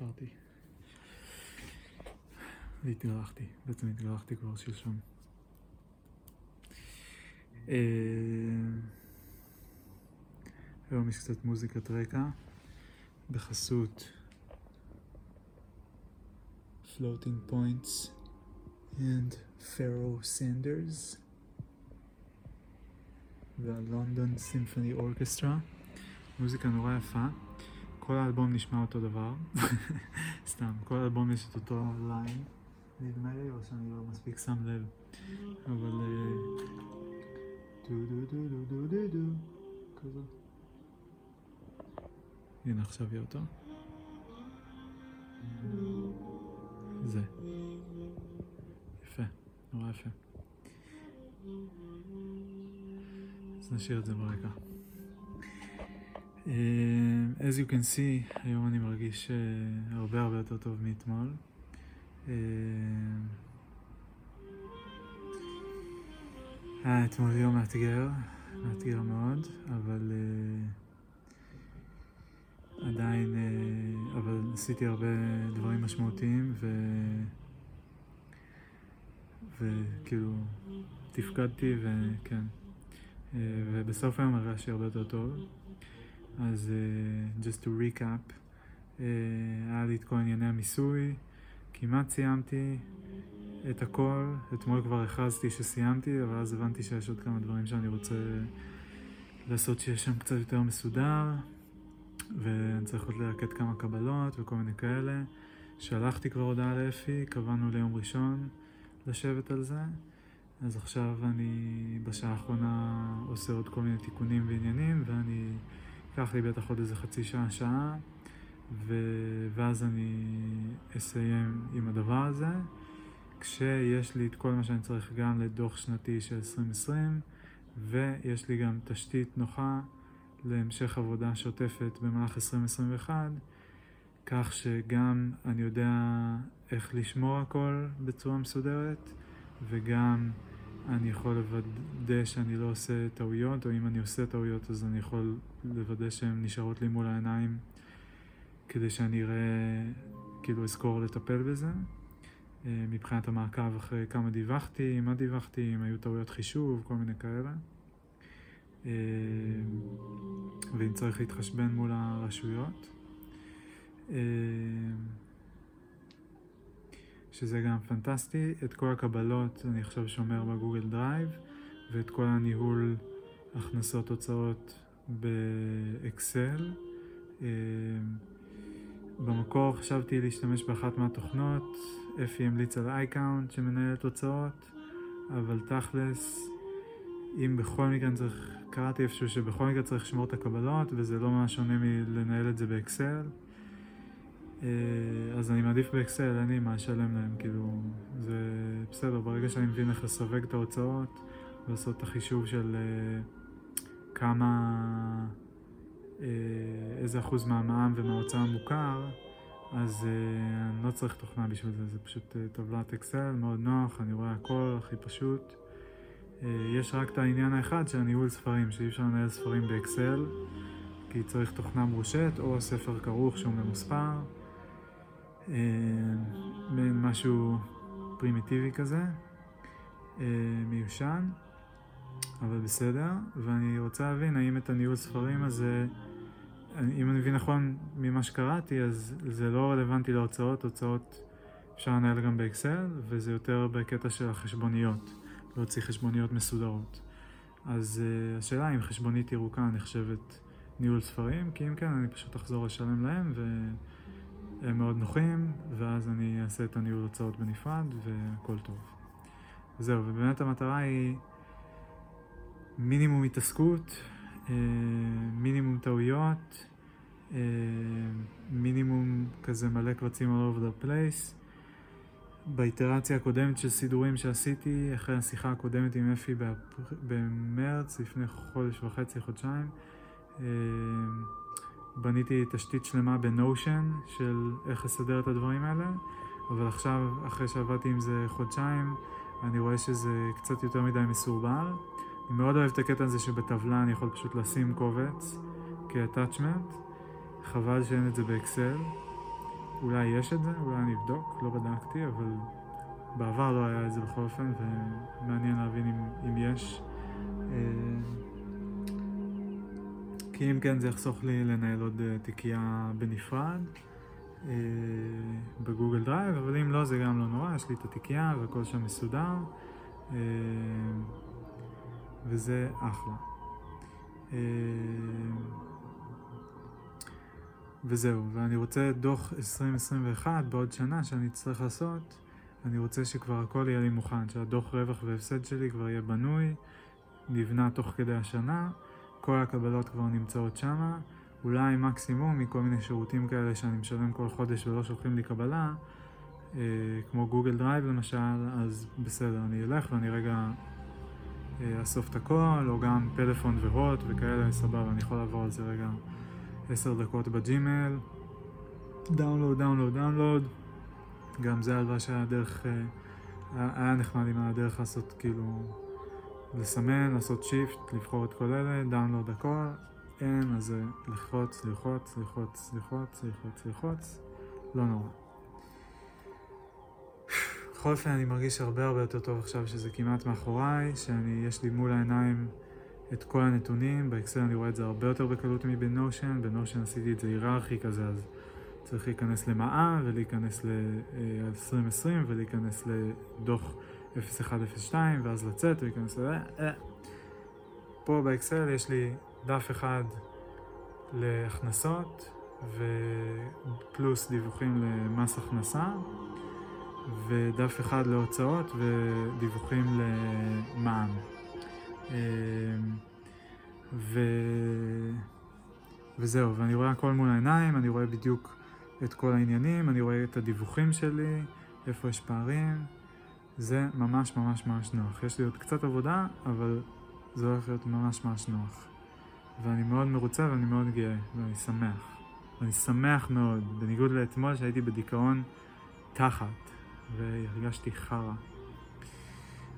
סיפרתי. והתגרחתי, בעצם התגרחתי כבר שלשום. אה, היום יש קצת מוזיקת רקע בחסות Floating Points and Pharaoh Sanders והלונדון סימפוני אורקסטרה. מוזיקה נורא יפה. כל האלבום נשמע אותו דבר. סתם, כל האלבום יש את אותו ליין. נדמה לי, או שאני לא מספיק שם לב. אבל... אה, דו דו דו דו דו דו דו כזה. הנה עכשיו יהיה אותו. זה. יפה, נורא יפה. אז נשאיר את זה ברקע. Uh, as you can see, היום אני מרגיש uh, הרבה הרבה יותר טוב מאתמול. היה אתמול יום מאתגר, מאתגר מאוד, אבל עדיין, אבל עשיתי הרבה דברים משמעותיים ו... וכאילו תפקדתי וכן. ובסוף היום הרגשתי הרבה יותר טוב. אז uh, just to recap, uh, היה לי את כל ענייני המיסוי, כמעט סיימתי את הכל, אתמול כבר הכרזתי שסיימתי, אבל אז הבנתי שיש עוד כמה דברים שאני רוצה לעשות שיש שם קצת יותר מסודר, ואני צריך עוד לרקד כמה קבלות וכל מיני כאלה. שלחתי כבר הודעה לאפי, קבענו ליום ראשון לשבת על זה. אז עכשיו אני בשעה האחרונה עושה עוד כל מיני תיקונים ועניינים, ואני ייקח לי בטח עוד איזה חצי שעה, שעה, ו... ואז אני אסיים עם הדבר הזה, כשיש לי את כל מה שאני צריך גם לדוח שנתי של 2020, ויש לי גם תשתית נוחה להמשך עבודה שוטפת במהלך 2021, כך שגם אני יודע איך לשמור הכל בצורה מסודרת, וגם אני יכול לוודא שאני לא עושה טעויות, או אם אני עושה טעויות אז אני יכול לוודא שהן נשארות לי מול העיניים כדי שאני אראה, כאילו אזכור לטפל בזה. אה, מבחינת המעקב אחרי כמה דיווחתי, מה דיווחתי, אם היו טעויות חישוב, כל מיני כאלה. אה, ואם צריך להתחשבן מול הרשויות. שזה גם פנטסטי. את כל הקבלות אני עכשיו שומר ב Google Drive, ואת כל הניהול הכנסות הוצאות ב Excel. אה, במקור חשבתי להשתמש באחת מהתוכנות, אפי המליץ על iCount שמנהלת הוצאות, אבל תכלס, אם בכל מקרה צריך, קראתי איפשהו שבכל מקרה צריך לשמור את הקבלות, וזה לא ממש שונה מלנהל את זה באקסל. אה, אז אני מעדיף באקסל, אין לי מה לשלם להם, כאילו, זה בסדר, ברגע שאני מבין איך לסווג את ההוצאות ולעשות את החישוב של uh, כמה, uh, איזה אחוז מהמע"מ ומההוצאה מוכר, אז אני לא צריך תוכנה בשביל זה, זה פשוט טבלת אקסל, מאוד נוח, אני רואה הכל, הכי פשוט. יש רק את העניין האחד של ניהול ספרים, שאי אפשר לנהל ספרים באקסל, כי צריך תוכנה מרושת או ספר כרוך שהוא ממוספר. אה, מעין משהו פרימיטיבי כזה, אה, מיושן, אבל בסדר, ואני רוצה להבין האם את הניהול ספרים הזה, אם אני מבין נכון ממה שקראתי, אז זה לא רלוונטי להוצאות, הוצאות אפשר לנהל גם באקסל, וזה יותר בקטע של החשבוניות, להוציא חשבוניות מסודרות. אז uh, השאלה אם חשבונית ירוקה נחשבת ניהול ספרים, כי אם כן אני פשוט אחזור לשלם להם ו... הם מאוד נוחים, ואז אני אעשה את הניהול הוצאות בנפרד, והכל טוב. זהו, ובאמת המטרה היא מינימום התעסקות, אה, מינימום טעויות, אה, מינימום כזה מלא קבצים all over the place. באיטרציה הקודמת של סידורים שעשיתי, אחרי השיחה הקודמת עם אפי במרץ, לפני חודש וחצי, חודשיים, אה, בניתי תשתית שלמה בנושן של איך לסדר את הדברים האלה, אבל עכשיו, אחרי שעבדתי עם זה חודשיים, אני רואה שזה קצת יותר מדי מסורבל. אני מאוד אוהב את הקטע הזה שבטבלה אני יכול פשוט לשים קובץ כ-attachment, חבל שאין את זה באקסל. אולי יש את זה, אולי אני אבדוק, לא בדקתי, אבל בעבר לא היה את זה בכל אופן, ומעניין להבין אם, אם יש. אה, כי אם כן זה יחסוך לי לנהל עוד אה, תיקייה בנפרד אה, ב Google Drive, אבל אם לא זה גם לא נורא, יש לי את התיקייה והכל שם מסודר וזה אחלה. וזהו, ואני רוצה דוח 2021 בעוד שנה שאני אצטרך לעשות, אני רוצה שכבר הכל יהיה לי מוכן, שהדוח רווח והפסד שלי כבר יהיה בנוי, נבנה תוך כדי השנה, כל הקבלות כבר נמצאות שמה, אולי מקסימום מכל מיני שירותים כאלה שאני משלם כל חודש ולא שולחים לי קבלה, אה, כמו Google Drive למשל, אז בסדר, אני אלך ואני רגע אה, אסוף את הכל, או גם פלאפון והוט וכאלה, סבבה, אני יכול לעבור על זה רגע עשר דקות ב Gmail, download, download, download, גם זה הלוואה שהיה דרך, אה, היה נחמד עם הדרך לעשות כאילו, לסמן, לעשות shift, לבחור את כל אלה, download הכל, אין, אז זה ללחוץ, ללחוץ, ללחוץ, ללחוץ, ללחוץ, ללחוץ, לא נורא. בכל אופן אני מרגיש הרבה הרבה יותר טוב עכשיו שזה כמעט מאחוריי, שאני, יש לי מול העיניים את כל הנתונים, באקסל אני רואה את זה הרבה יותר בקלות מבנושן, בנושן עשיתי את זה היררכי כזה, אז צריך להיכנס למע"מ ולהיכנס ל-2020 ולהיכנס לדוח 0102 ואז לצאת ולהיכנס ל... אה. פה באקסל יש לי דף אחד להכנסות ופלוס דיווחים למס הכנסה ודף אחד להוצאות ודיווחים למע"מ. אמ, ו... וזהו, ואני רואה הכל מול העיניים, אני רואה בדיוק את כל העניינים, אני רואה את הדיווחים שלי, איפה יש פערים, זה ממש ממש ממש נוח. יש לי עוד קצת עבודה, אבל זה הולך להיות ממש ממש נוח. ואני מאוד מרוצה ואני מאוד גאה, ואני שמח. ואני שמח מאוד, בניגוד לאתמול שהייתי בדיכאון תחת, והרגשתי חרא.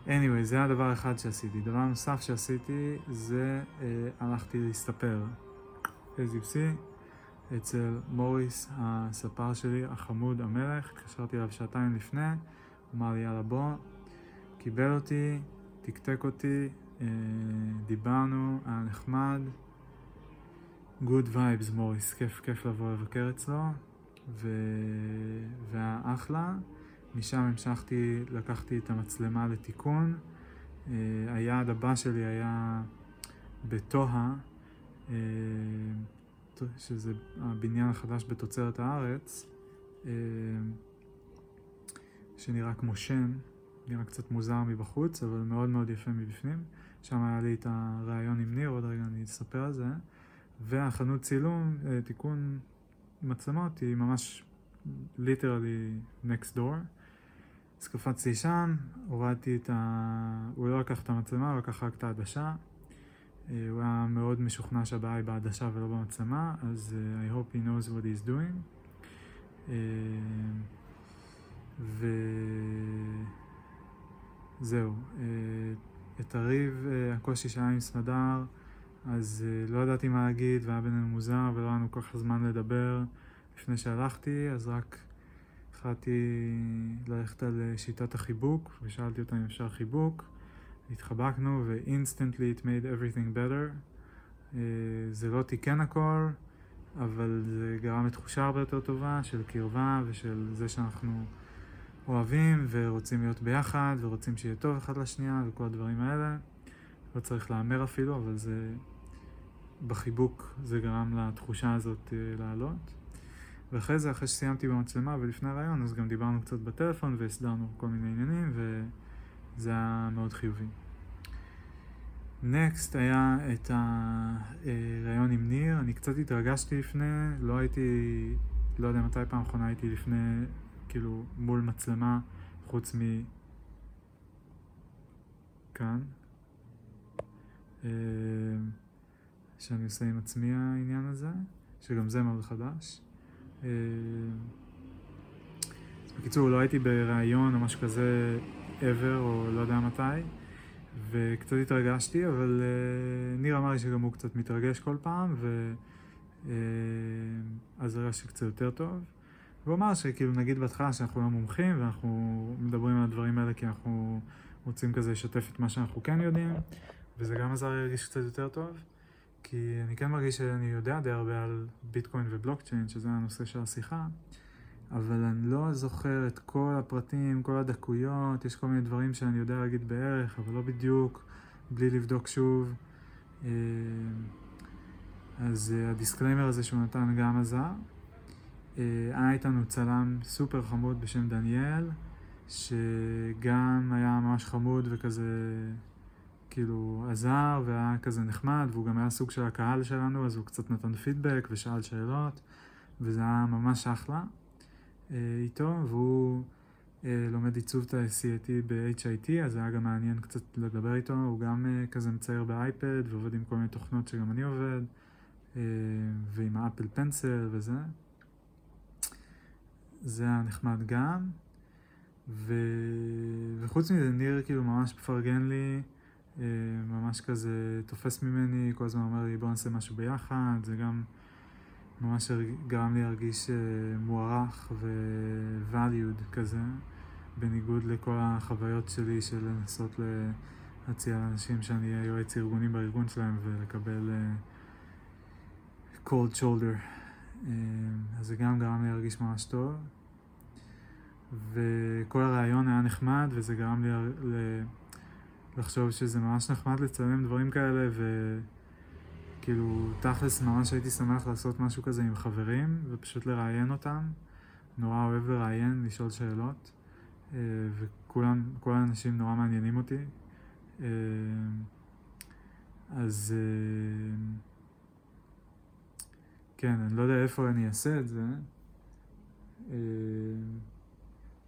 anyway, זה הדבר האחד שעשיתי. דבר נוסף שעשיתי זה אה, הלכתי להסתפר. as you see, אצל מוריס, הספר שלי, החמוד המלך, התקשרתי אליו שעתיים לפני, אמר לי יאללה בוא, קיבל אותי, תקתק אותי, אה, דיברנו, היה נחמד, good vibes מוריס, כיף כיף לבוא לבקר אצלו, ו... והיה אחלה. משם המשכתי, לקחתי את המצלמה לתיקון. אה, היעד הבא שלי היה בטוהה, אה, שזה הבניין החדש בתוצרת הארץ, שנראה כמו שן, נראה קצת מוזר מבחוץ, אבל מאוד מאוד יפה מבפנים. שם היה לי את הריאיון עם ניר, עוד רגע אני אספר על זה. והחנות צילום, תיקון מצלמות, היא ממש ליטרלי next door. אז קפצתי שם, הורדתי את ה... הוא לא לקח את המצלמה, הוא לקח רק את העדשה. אה, הוא היה מאוד משוכנע שהבעיה היא בעדשה ולא במצלמה, אז uh, I hope he knows what he's doing. וזהו, uh, את הריב, uh, הקושי שהיה עם סמדר, אז uh, לא ידעתי מה להגיד והיה בינינו מוזר ולא היה לנו כל כך זמן לדבר לפני שהלכתי, אז רק החלטתי ללכת על שיטת החיבוק, ושאלתי אותה אם אפשר חיבוק. התחבקנו ו-instantly it made everything better. זה לא תיקן הכל, אבל זה גרם לתחושה הרבה יותר טובה של קרבה ושל זה שאנחנו אוהבים ורוצים להיות ביחד ורוצים שיהיה טוב אחד לשנייה וכל הדברים האלה. לא צריך להמר אפילו, אבל זה... בחיבוק זה גרם לתחושה הזאת uh, לעלות. ואחרי זה, אחרי שסיימתי במצלמה ולפני הרעיון, אז גם דיברנו קצת בטלפון והסדרנו כל מיני עניינים, וזה היה מאוד חיובי. נקסט היה את הרעיון עם ניר, אני קצת התרגשתי לפני, לא הייתי, לא יודע מתי פעם אחרונה הייתי לפני, כאילו, מול מצלמה, חוץ מ... כאן. אה, שאני עושה עם עצמי העניין הזה, שגם זה מאוד חדש. אה, בקיצור, לא הייתי בריאיון או משהו כזה ever, או לא יודע מתי, וקצת התרגשתי, אבל uh, ניר אמר לי שגם הוא קצת מתרגש כל פעם, ואז הרגשתי קצת יותר טוב. והוא אמר שכאילו נגיד בהתחלה שאנחנו לא מומחים ואנחנו מדברים על הדברים האלה כי אנחנו רוצים כזה לשתף את מה שאנחנו כן יודעים וזה גם עזר לי להרגיש קצת יותר טוב. כי אני כן מרגיש שאני יודע די הרבה על ביטקוין ובלוקצ'יין שזה הנושא של השיחה אבל אני לא זוכר את כל הפרטים, כל הדקויות, יש כל מיני דברים שאני יודע להגיד בערך אבל לא בדיוק, בלי לבדוק שוב. אה, אז אה, ה disclaimer הזה שהוא נתן גם עזר היה איתנו צלם סופר חמוד בשם דניאל, שגם היה ממש חמוד וכזה, כאילו, עזר והיה כזה נחמד, והוא גם היה סוג של הקהל שלנו, אז הוא קצת נתן פידבק ושאל שאלות, וזה היה ממש אחלה אה, איתו, והוא אה, לומד עיצוב תעשייתי ב-HIT, אז היה גם מעניין קצת לדבר איתו, הוא גם כזה מצייר ב iPad ועובד עם כל מיני תוכנות שגם אני עובד, ועם האפל פנסל וזה. זה היה נחמד גם. ו... וחוץ מזה, ניר כאילו ממש מפרגן לי, אה, ממש כזה תופס ממני, כל הזמן אומר לי בוא נעשה משהו ביחד, זה גם ממש גרם לי להרגיש אה, מוערך ו-valued כזה, בניגוד לכל החוויות שלי של לנסות להציע לאנשים שאני אהיה יועץ ארגונים בארגון שלהם ולקבל אה, cold shoulder. אה, אז זה גם גרם לי להרגיש ממש טוב. וכל הרעיון היה נחמד, וזה גרם לי לחשוב שזה ממש נחמד לצלם דברים כאלה, וכאילו, תכלס ממש הייתי שמח לעשות משהו כזה עם חברים, ופשוט לראיין אותם. נורא אוהב לראיין, לשאול שאלות, אה, וכולם, כל האנשים נורא מעניינים אותי. אה, אז... כן, אני לא יודע איפה אני אעשה את זה. אה,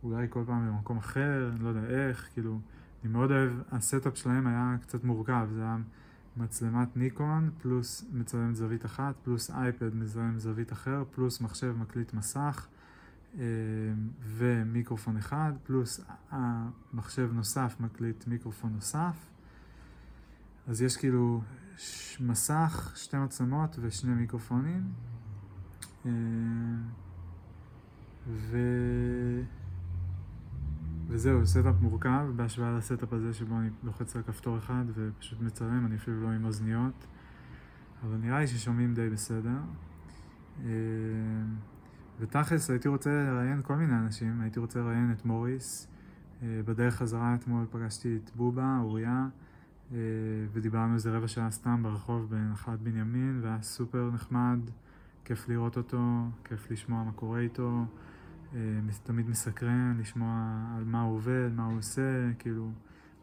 אולי כל פעם במקום אחר, אני לא יודע איך, כאילו, אני מאוד אוהב, ה setup שלהם היה קצת מורכב, זה היה מצלמת ניקון, פלוס מצלמת זווית אחת, פלוס iPad מצלם זווית אחר, פלוס מחשב מקליט מסך אה, ומיקרופון אחד, פלוס המחשב נוסף מקליט מיקרופון נוסף. אז יש כאילו מסך, שתי מצלמות ושני מיקרופונים. אה, ו... וזהו, setup מורכב בהשוואה ל setup הזה שבו אני לוחץ על כפתור אחד ופשוט מצלם, אני אפילו לא עם אוזניות, אבל נראה לי ששומעים די בסדר. אה, ותכלס הייתי רוצה לראיין כל מיני אנשים, הייתי רוצה לראיין את מוריס, אה, בדרך חזרה אתמול פגשתי את בובה, אוריה, ודיברנו איזה רבע שעה סתם ברחוב בנחלת בנימין, והיה סופר נחמד, כיף לראות אותו, כיף לשמוע מה קורה איתו, אה, תמיד מסקרן לשמוע על מה הוא עובד, מה הוא עושה, כאילו,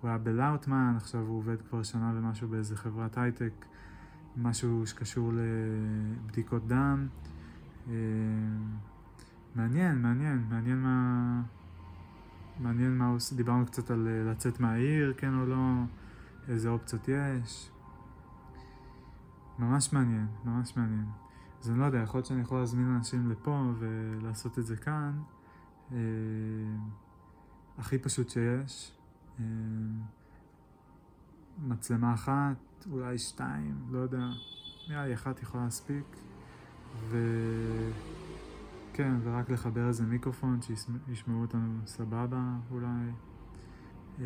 הוא היה בלאוטמן, עכשיו הוא עובד כבר שנה ומשהו באיזה חברת הייטק, משהו שקשור לבדיקות דם. אה, מעניין, מעניין, מעניין מה... מעניין מה הוא עושה, דיברנו קצת על לצאת מהעיר, כן או לא. איזה אופציות יש. ממש מעניין, ממש מעניין. אז אני לא יודע, יכול להיות שאני יכול להזמין אנשים לפה ולעשות את זה כאן. אה, הכי פשוט שיש. אה, מצלמה אחת, אולי שתיים, לא יודע. נראה לי אחת יכולה להספיק. ו... כן, ורק לחבר איזה מיקרופון שישמעו אותנו סבבה אולי. אה,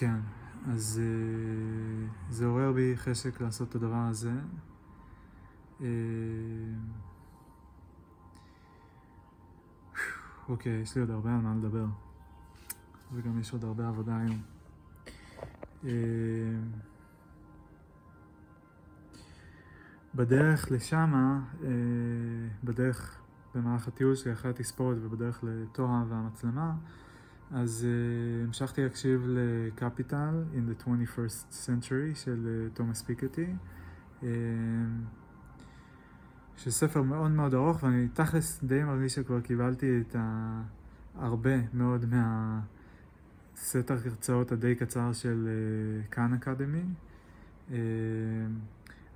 כן, אז uh, זה עורר בי חשק לעשות את הדבר הזה. Uh, אוקיי, יש לי עוד הרבה על מה לדבר. וגם יש עוד הרבה עבודה היום. Uh, בדרך לשמה, בדרך במהלך הטיול שלי אחרי התספורת ובדרך לטוהה והמצלמה, אז uh, המשכתי להקשיב לקפיטל in the 21st century של תומאס uh, פיקטי, uh, שספר מאוד מאוד ארוך ואני תכלס די מרגיש שכבר קיבלתי את הרבה מאוד מהסט הרצאות הדי קצר של כאן uh, אקדמי. Uh,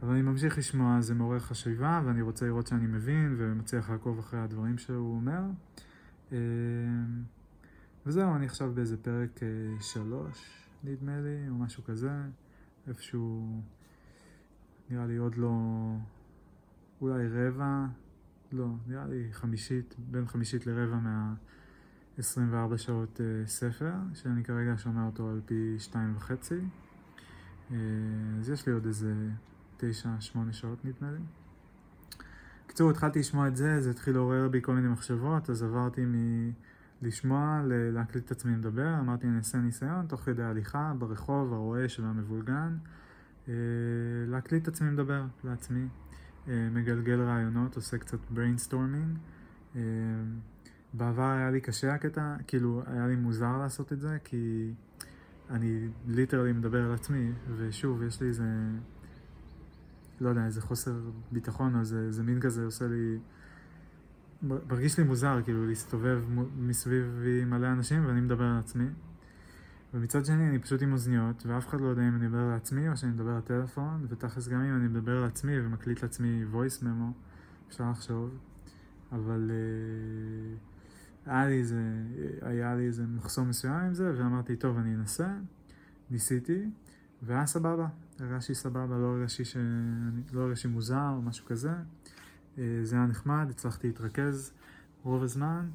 אבל אני ממשיך לשמוע, זה מעורר חשיבה ואני רוצה לראות שאני מבין ומצליח לעקוב אחרי הדברים שהוא אומר. Uh, וזהו, אני עכשיו באיזה פרק אה, שלוש, נדמה לי, או משהו כזה, איפשהו נראה לי עוד לא, אולי רבע, לא, נראה לי חמישית, בין חמישית לרבע מה... 24 שעות uh, ספר, שאני כרגע שומע אותו על פי שתיים וחצי. Uh, אז יש לי עוד איזה תשע, שמונה שעות נדמה לי. בקיצור, התחלתי לשמוע את זה, זה התחיל לעורר בי כל מיני מחשבות, אז עברתי מלשמוע ללהקליט את עצמי מדבר, אמרתי אני אעשה ניסיון, תוך כדי הליכה, ברחוב, הרועש והמבולגן, uh, להקליט את עצמי מדבר לעצמי, uh, מגלגל רעיונות, עושה קצת brainstorming. Uh, בעבר היה לי קשה הקטע, כאילו היה לי מוזר לעשות את זה, כי אני ליטרלי מדבר על עצמי, ושוב, יש לי איזה, לא יודע, איזה חוסר ביטחון, או איזה מין כזה עושה לי, מרגיש לי מוזר, כאילו, להסתובב מסביבי מלא אנשים ואני מדבר על עצמי. ומצד שני אני פשוט עם אוזניות, ואף אחד לא יודע אם אני מדבר לעצמי או שאני מדבר לטלפון, ותכלס גם אם אני מדבר לעצמי ומקליט לעצמי voice memo, אפשר לחשוב, אבל... Uh... היה לי איזה, היה לי איזה מחסום מסוים עם זה, ואמרתי, טוב, אני אנסה, ניסיתי, והיה סבבה, הרגשתי סבבה, לא הרגשתי, ש... לא הרגשתי מוזר או משהו כזה. אה, זה היה נחמד, הצלחתי להתרכז רוב הזמן.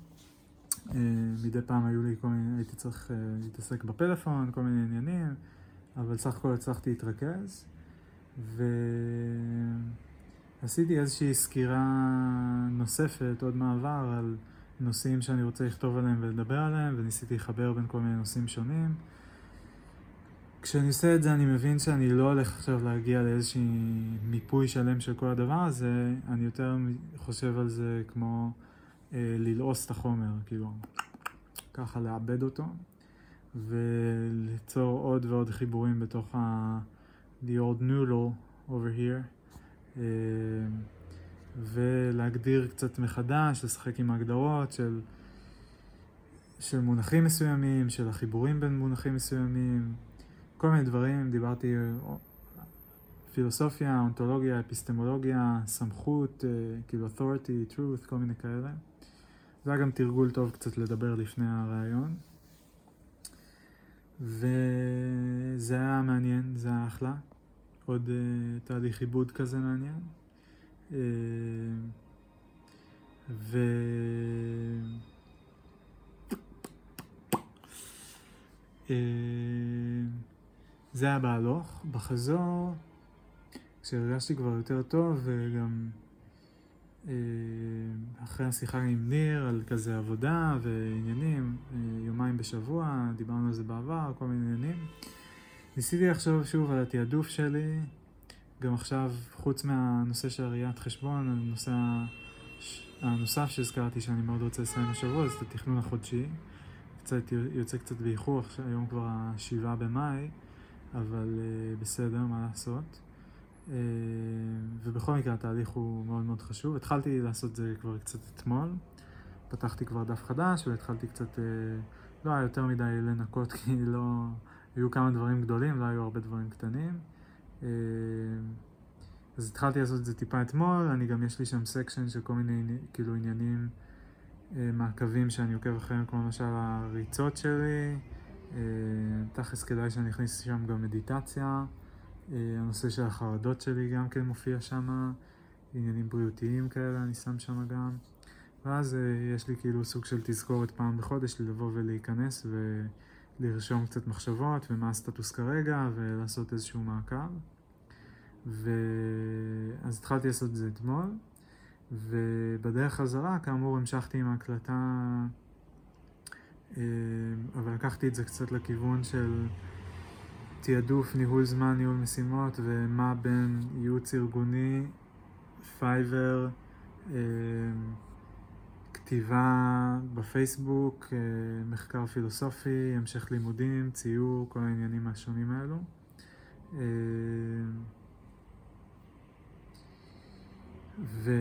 אה, מדי פעם היו לי כל מיני, הייתי צריך אה, להתעסק בפלאפון, כל מיני עניינים, אבל סך הכל הצלחתי להתרכז. ועשיתי איזושהי סקירה נוספת, עוד מעבר, על נושאים שאני רוצה לכתוב עליהם ולדבר עליהם, וניסיתי לחבר בין כל מיני נושאים שונים. כשאני עושה את זה אני מבין שאני לא הולך עכשיו להגיע לאיזשהי מיפוי שלם של כל הדבר הזה, אני יותר חושב על זה כמו אה, ללעוס את החומר, כאילו ככה לעבד אותו וליצור עוד ועוד חיבורים בתוך ה... the old noodle over here. אה, ולהגדיר קצת מחדש, לשחק עם ההגדרות של, של מונחים מסוימים, של החיבורים בין מונחים מסוימים, כל מיני דברים, דיברתי פילוסופיה, אונתולוגיה, אפיסטמולוגיה, סמכות, אה, כאילו authority, truth, כל מיני כאלה. זה היה גם תרגול טוב קצת לדבר לפני הראיון. וזה היה מעניין, זה היה אחלה. עוד uh, תהליך עיבוד כזה מעניין. אה, ו... אה, זה היה בהלוך. בחזור, כשהרגשתי כבר יותר טוב, וגם אה, אחרי השיחה עם ניר על כזה עבודה ועניינים, יומיים בשבוע, דיברנו על זה בעבר, כל מיני עניינים. ניסיתי לחשוב שוב על התעדוף שלי. גם עכשיו, חוץ מהנושא של ראיית חשבון, הנושא הנוסף שהזכרתי שאני מאוד רוצה לסיים השבוע זה את התכנון החודשי. קצת יוצא קצת באיחור, היום כבר השבעה במאי, אבל uh, בסדר, מה לעשות. Uh, ובכל מקרה התהליך הוא מאוד מאוד חשוב. התחלתי לעשות זה כבר קצת אתמול. פתחתי כבר דף חדש והתחלתי קצת, uh, לא היה יותר מדי לנקות כי לא, היו כמה דברים גדולים, לא היו הרבה דברים קטנים. אה, אז התחלתי לעשות את זה טיפה אתמול, אני גם יש לי שם סקשן של כל מיני כאילו עניינים, אה, מעקבים שאני עוקב אחריהם, כמו למשל הריצות שלי, אה, תכלס כדאי שאני אכניס שם גם מדיטציה, הנושא של החרדות שלי גם כן מופיע שם, עניינים בריאותיים כאלה אני שם שם גם, ואז יש לי כאילו סוג של תזכורת פעם בחודש לבוא ולהיכנס ו... לרשום קצת מחשבות ומה הסטטוס כרגע ולעשות איזשהו מעקב. ואז התחלתי לעשות את זה אתמול, ובדרך חזרה, כאמור, המשכתי עם ההקלטה, אה, אבל לקחתי את זה קצת לכיוון של תעדוף, ניהול זמן, ניהול משימות, ומה בין ייעוץ ארגוני, Fiverr, אה, כתיבה בפייסבוק, אה, מחקר פילוסופי, המשך לימודים, ציור, כל העניינים השונים האלו. ו...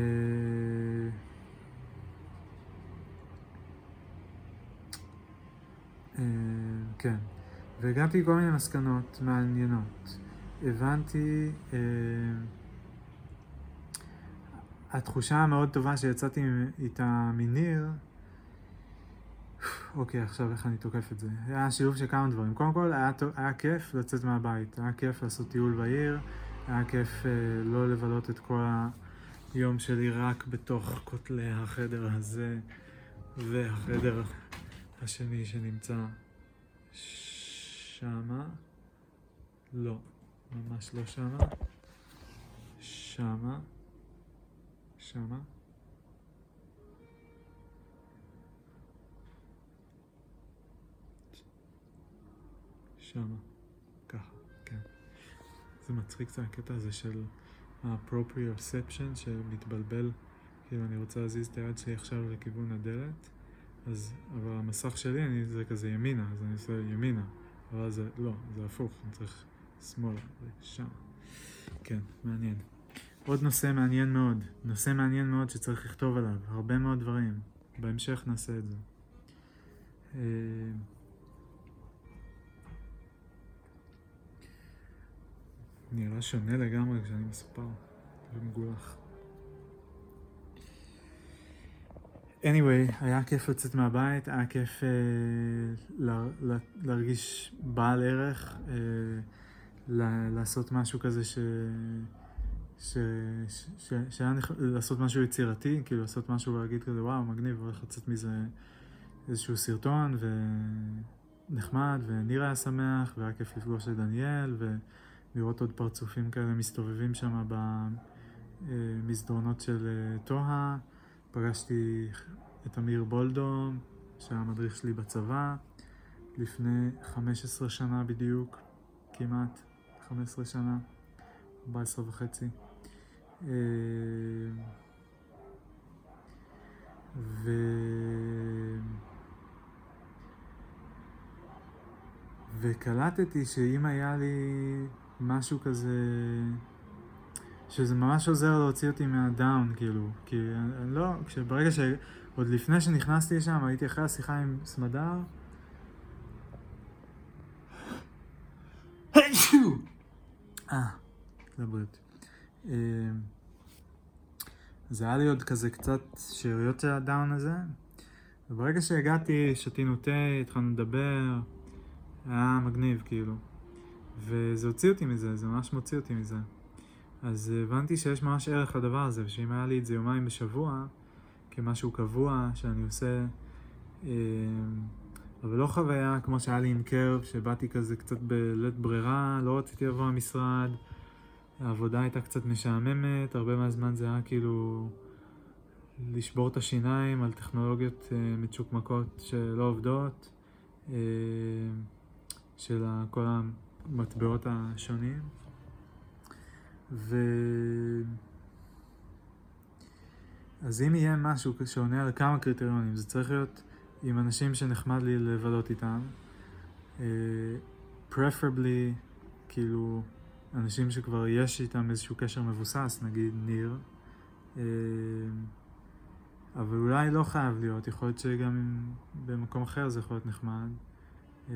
כן, והגעתי לכל מיני מסקנות מעניינות. הבנתי התחושה המאוד טובה שיצאתי איתה מניר, אוקיי, עכשיו איך אני תוקף את זה? היה שילוב של כמה דברים. קודם כל, היה, היה כיף לצאת מהבית, היה כיף לעשות טיול בעיר, היה כיף אה, לא לבלות את כל היום שלי רק בתוך כותלי החדר הזה והחדר השני שנמצא שמה. לא, ממש לא שמה. שמה. שמה. שמה. ככה, כן. זה מצחיק קצת הקטע הזה של ה-proprioception שמתבלבל, כאילו אני רוצה להזיז את היד שלי עכשיו לכיוון הדלת, אז, אבל המסך שלי אני, זה כזה ימינה, אז אני עושה ימינה, אבל זה, לא, זה הפוך, אני צריך שמאלה, שם. כן, מעניין. עוד נושא מעניין מאוד, נושא מעניין מאוד שצריך לכתוב עליו, הרבה מאוד דברים. בהמשך נעשה את זה. אה, נראה שונה לגמרי כשאני מספר ומגולח. Anyway, היה כיף לצאת מהבית, היה כיף אה, לה, לה, להרגיש בעל ערך, אה, לה, לעשות משהו כזה ש... ש... ש... ש... שהיה נכ... לעשות משהו יצירתי, כאילו לעשות משהו ולהגיד כזה וואו מגניב, הולך לצאת מזה איזשהו סרטון ונחמד, וניר היה שמח, והיה כיף לפגוש את דניאל, ו... לראות עוד פרצופים כאלה מסתובבים שם במסדרונות של אה, טוהה. פגשתי את אמיר בולדו, שהיה המדריך שלי בצבא, לפני 15 שנה בדיוק, כמעט 15 שנה, 14 וחצי. אה, ו... וקלטתי שאם היה לי משהו כזה, שזה ממש עוזר להוציא אותי מהדאון, כאילו, כי אני לא, כשברגע ש... עוד לפני שנכנסתי לשם, הייתי אחרי השיחה עם סמדר. אה, לבריאות. אה, זה היה לי עוד כזה קצת שאריות של הדאון הזה, וברגע שהגעתי, שתינו תה, התחלנו לדבר, היה מגניב, כאילו. וזה הוציא אותי מזה, זה ממש מוציא אותי מזה. אז הבנתי שיש ממש ערך לדבר הזה, ושאם היה לי את זה יומיים בשבוע, כמשהו קבוע שאני עושה, אה, אבל לא חוויה כמו שהיה לי עם קרב, שבאתי כזה קצת בלית ברירה, לא רציתי לבוא למשרד, העבודה הייתה קצת משעממת, הרבה מהזמן זה היה כאילו לשבור את השיניים על טכנולוגיות אה, מצ'וקמקות שלא עובדות, אה, של כל. המטבעות השונים. ו... אז אם יהיה משהו שעונה על כמה קריטריונים, זה צריך להיות עם אנשים שנחמד לי לבלות איתם. Uh, preferably, כאילו, אנשים שכבר יש איתם איזשהו קשר מבוסס, נגיד ניר. Uh, אבל אולי לא חייב להיות, יכול להיות שגם במקום אחר זה יכול להיות נחמד. Uh,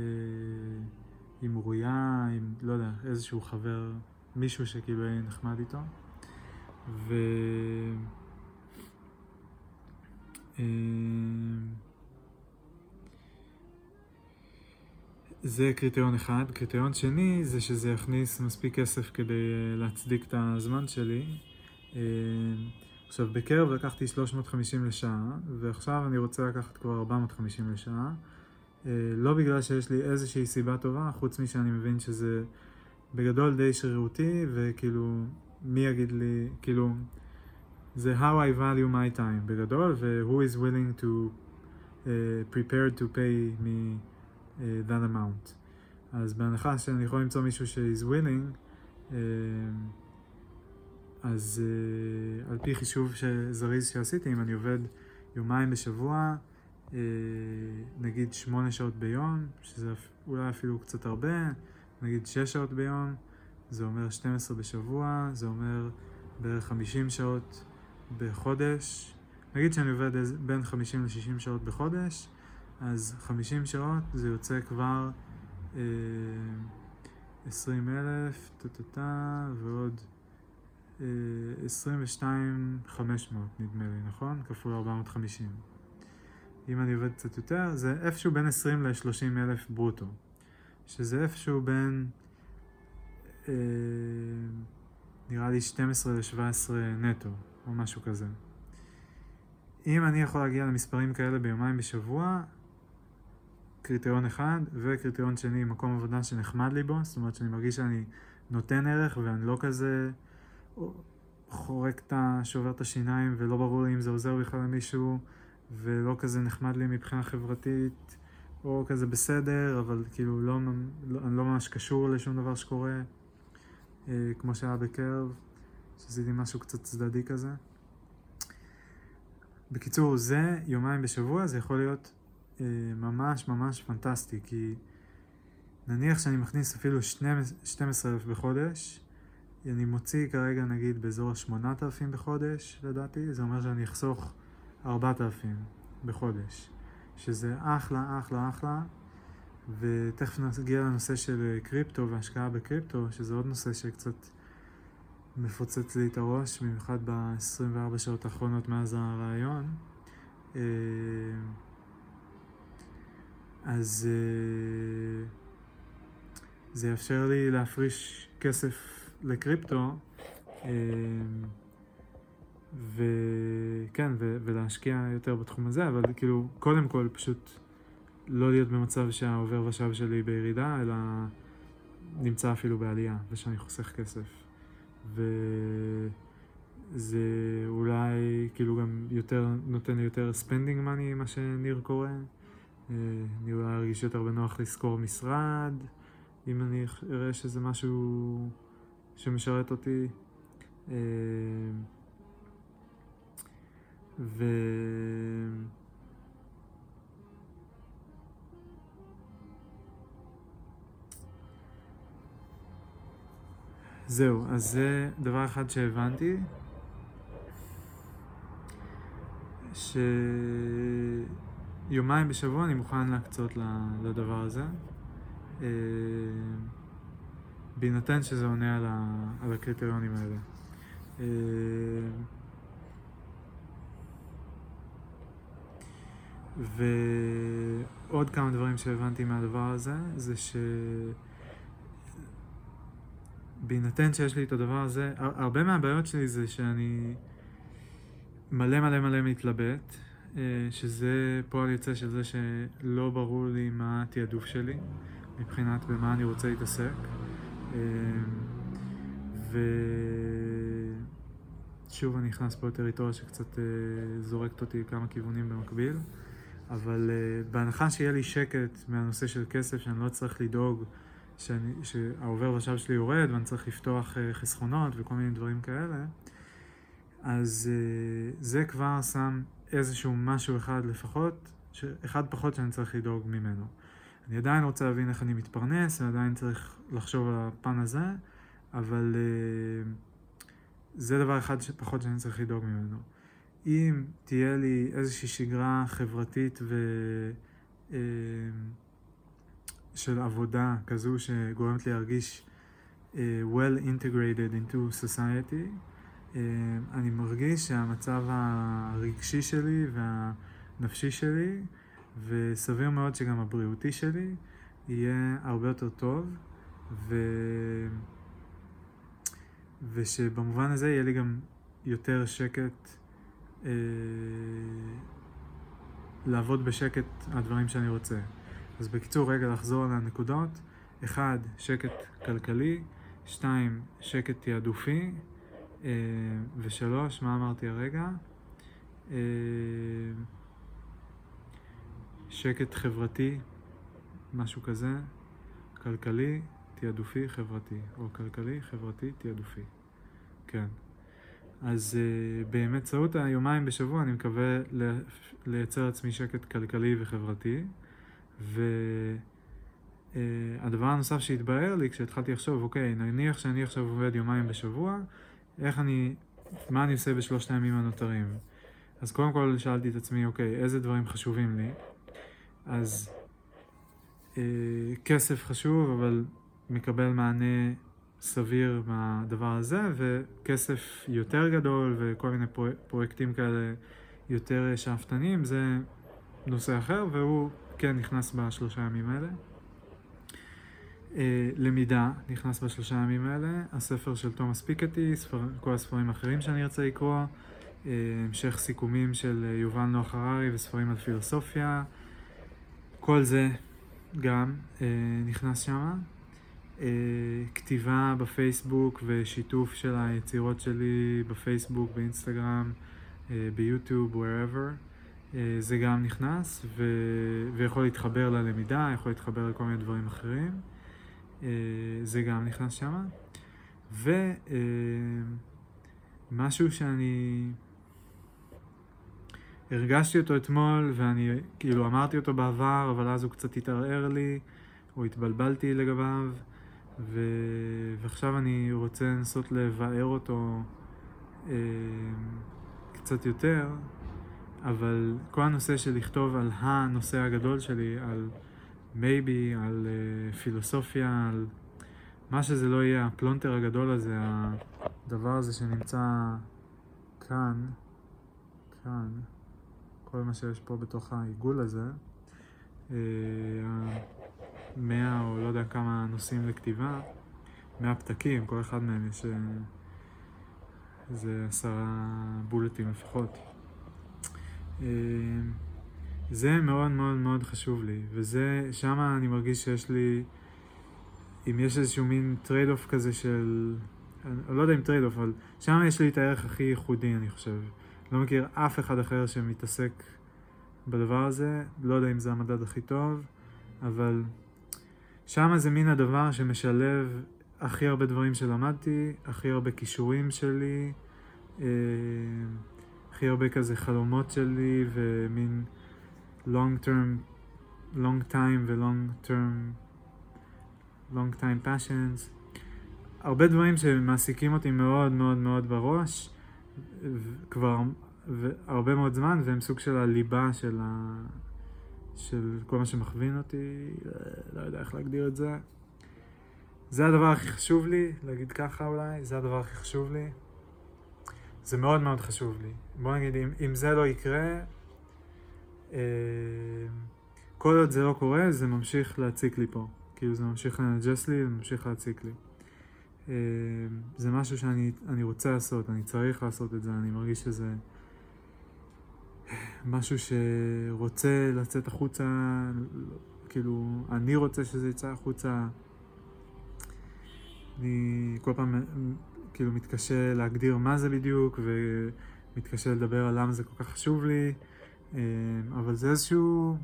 עם אוריה, עם, לא יודע, איזשהו חבר, מישהו שכאילו יהיה נחמד איתו. ו... אה, זה קריטריון אחד. קריטריון שני זה שזה יכניס מספיק כסף כדי אה, להצדיק את הזמן שלי. אה, עכשיו, בקרב לקחתי 350 לשעה, ועכשיו אני רוצה לקחת כבר 450 לשעה. לא בגלל שיש לי איזושהי סיבה טובה, חוץ משאני מבין שזה בגדול די שרירותי, וכאילו, מי יגיד לי, כאילו, זה how I value my time בגדול, ו-who is willing to uh, prepared to pay me uh, that amount. אז בהנחה שאני יכול למצוא מישהו ש-is willing, uh, אז uh, על פי חישוב זריז שעשיתי, אם אני עובד יומיים בשבוע, אה, נגיד שמונה שעות ביום, שזה אולי אפילו קצת הרבה, נגיד שש שעות ביום, זה אומר 12 בשבוע, זה אומר בערך 50 שעות בחודש. נגיד שאני עובד בין 50 ל-60 שעות בחודש, אז 50 שעות זה יוצא כבר אה, 20 אלף, טה-טה-טה, ועוד אה, 22,500 נדמה לי, נכון? כפול 450. אם אני עובד קצת יותר, זה איפשהו בין 20 ל-30 אלף ברוטו. שזה איפשהו בין... אה, נראה לי 12 ל-17 נטו, או משהו כזה. אם אני יכול להגיע למספרים כאלה ביומיים בשבוע, קריטריון אחד, וקריטריון שני, מקום עבודה שנחמד לי בו, זאת אומרת שאני מרגיש שאני נותן ערך ואני לא כזה חורק את ה... שובר את השיניים ולא ברור לי אם זה עוזר בכלל למישהו ולא כזה נחמד לי מבחינה חברתית או כזה בסדר, אבל כאילו לא, לא, אני לא ממש קשור לשום דבר שקורה, אה, כמו שהיה בקרב, שעשיתי משהו קצת צדדי כזה. בקיצור, זה יומיים בשבוע, זה יכול להיות אה, ממש ממש פנטסטי, כי נניח שאני מכניס אפילו 12,000 בחודש, אני מוציא כרגע נגיד באזור ה-8,000 בחודש, לדעתי, זה אומר שאני אחסוך 4,000 בחודש, שזה אחלה, אחלה, אחלה, ותכף נגיע לנושא של קריפטו והשקעה בקריפטו, שזה עוד נושא שקצת מפוצץ לי את הראש, במיוחד ב-24 שעות האחרונות מאז הרעיון. אה, אז אה, זה יאפשר לי להפריש כסף לקריפטו אה, וכן, ו- ולהשקיע יותר בתחום הזה, אבל כאילו, קודם כל פשוט לא להיות במצב שהעובר ושב שלי בירידה, אלא נמצא אפילו בעלייה, ושאני חוסך כסף. וזה אולי כאילו גם יותר, נותן לי יותר spending money, מה שניר קורא. אה, אני אולי ארגיש יותר בנוח לשכור משרד, אם אני אראה שזה משהו שמשרת אותי. אה, ו... זהו, אז זה דבר אחד שהבנתי, שיומיים בשבוע אני מוכן להקצות לדבר הזה, אה, בהינתן שזה עונה על, הקריטריונים האלה. ועוד כמה דברים שהבנתי מהדבר הזה, זה ש... בהינתן שיש לי את הדבר הזה, הרבה מהבעיות שלי זה שאני מלא מלא מלא מתלבט, אה, שזה פועל יוצא של זה שלא ברור לי מה התעדוף שלי מבחינת במה אני רוצה להתעסק. אה, ושוב אני נכנס פה לטריטוריה שקצת אה, זורקת אותי לכמה כיוונים במקביל, אבל בהנחה שיהיה לי שקט מהנושא של כסף, שאני לא צריך לדאוג שאני, שהעובר ושב שלי יורד ואני צריך לפתוח אה, חסכונות וכל מיני דברים כאלה, אז אה, זה כבר שם איזשהו משהו אחד לפחות, אחד פחות שאני צריך לדאוג ממנו. אני עדיין רוצה להבין איך אני מתפרנס, אני עדיין צריך לחשוב על הפן הזה, אבל אה, זה דבר אחד פחות שאני צריך לדאוג ממנו. אם תהיה לי איזושהי שגרה חברתית ו... של עבודה כזו שגורמת לי להרגיש uh, well integrated into society, uh, אני מרגיש שהמצב הרגשי שלי והנפשי שלי, וסביר מאוד שגם הבריאותי שלי, יהיה הרבה יותר טוב, ו... ושבמובן הזה יהיה לי גם יותר שקט, uh, לעבוד בשקט על דברים שאני רוצה. אז בקיצור, רגע לחזור על הנקודות. אחד, שקט כלכלי. שתיים, שקט תעדופי. אה, ושלוש, מה אמרתי הרגע? אה, שקט חברתי, משהו כזה. כלכלי, תעדופי, חברתי. או כלכלי, חברתי, תעדופי. כן. אז uh, באמצעות היומיים בשבוע אני מקווה לייצר לעצמי שקט כלכלי וחברתי. והדבר הנוסף שהתברר לי כשהתחלתי לחשוב, אוקיי, נניח שאני עכשיו עובד יומיים בשבוע, איך אני, מה אני עושה בשלושת הימים הנותרים? אז קודם כל שאלתי את עצמי, אוקיי, איזה דברים חשובים לי? אז אה, כסף חשוב, אבל מקבל מענה סביר מהדבר הזה, וכסף יותר גדול וכל מיני פרויקטים כאלה יותר שאפתנים, זה נושא אחר, והוא כן נכנס בשלושה ימים האלה. אה, למידה נכנס בשלושה ימים האלה, הספר של תומאס פיקטי, ספר, כל הספרים האחרים שאני ארצה לקרוא, אה, המשך סיכומים של אה, יובל נוח הררי וספרים על פילוסופיה, כל זה גם נכנס שם. אה, כתיבה בפייסבוק ושיתוף של היצירות שלי בפייסבוק, באינסטגרם, אה, ביוטיוב, wherever. אה, זה גם נכנס ו... ויכול להתחבר ללמידה, יכול להתחבר לכל מיני דברים אחרים. זה גם נכנס שם. ומשהו שאני הרגשתי אותו אתמול ואני כאילו אמרתי אותו בעבר, אבל אז הוא קצת התערער לי, או התבלבלתי לגביו, ו... ועכשיו אני רוצה לנסות לבאר אותו אה, קצת יותר, אבל כל הנושא של לכתוב על הנושא הגדול שלי, על maybe, על אה, פילוסופיה, על מה שזה לא יהיה, הפלונטר הגדול הזה, הדבר הזה שנמצא כאן, כאן, כל מה שיש פה בתוך העיגול הזה, אה, מאה או לא יודע כמה נושאים לכתיבה, מאה פתקים, כל אחד מהם יש אה, איזה עשרה בולטים לפחות. אה, זה מאוד מאוד מאוד חשוב לי, וזה, שם אני מרגיש שיש לי, אם יש איזשהו מין trade-off כזה של, אני לא יודע אם trade-off, אבל שם יש לי את הערך הכי ייחודי, אני חושב. לא מכיר אף אחד אחר שמתעסק בדבר הזה, לא יודע אם זה המדד הכי טוב, אבל שם זה מין הדבר שמשלב הכי הרבה דברים שלמדתי, הכי הרבה כישורים שלי. אה, הכי הרבה כזה חלומות שלי ומין long term, long time ו-long term, long time passions. הרבה דברים שמעסיקים אותי מאוד מאוד מאוד בראש כבר הרבה מאוד זמן והם סוג של הליבה של, ה... של כל מה שמכווין אותי, לא יודע איך להגדיר את זה. זה הדבר הכי חשוב לי, להגיד ככה אולי, זה הדבר הכי חשוב לי. זה מאוד מאוד חשוב לי. בוא נגיד, אם, אם זה לא יקרה, אה, כל עוד זה לא קורה, זה ממשיך להציק לי פה. כאילו זה ממשיך לנג'ס לי, זה ממשיך להציק לי. אה, זה משהו שאני רוצה לעשות, אני צריך לעשות את זה, אני מרגיש שזה משהו שרוצה לצאת החוצה, כאילו, אני רוצה שזה יצא החוצה. אני כל פעם כאילו מתקשה להגדיר מה זה בדיוק, ומתקשה לדבר על למה זה כל כך חשוב לי, אה, אבל זה איזשהו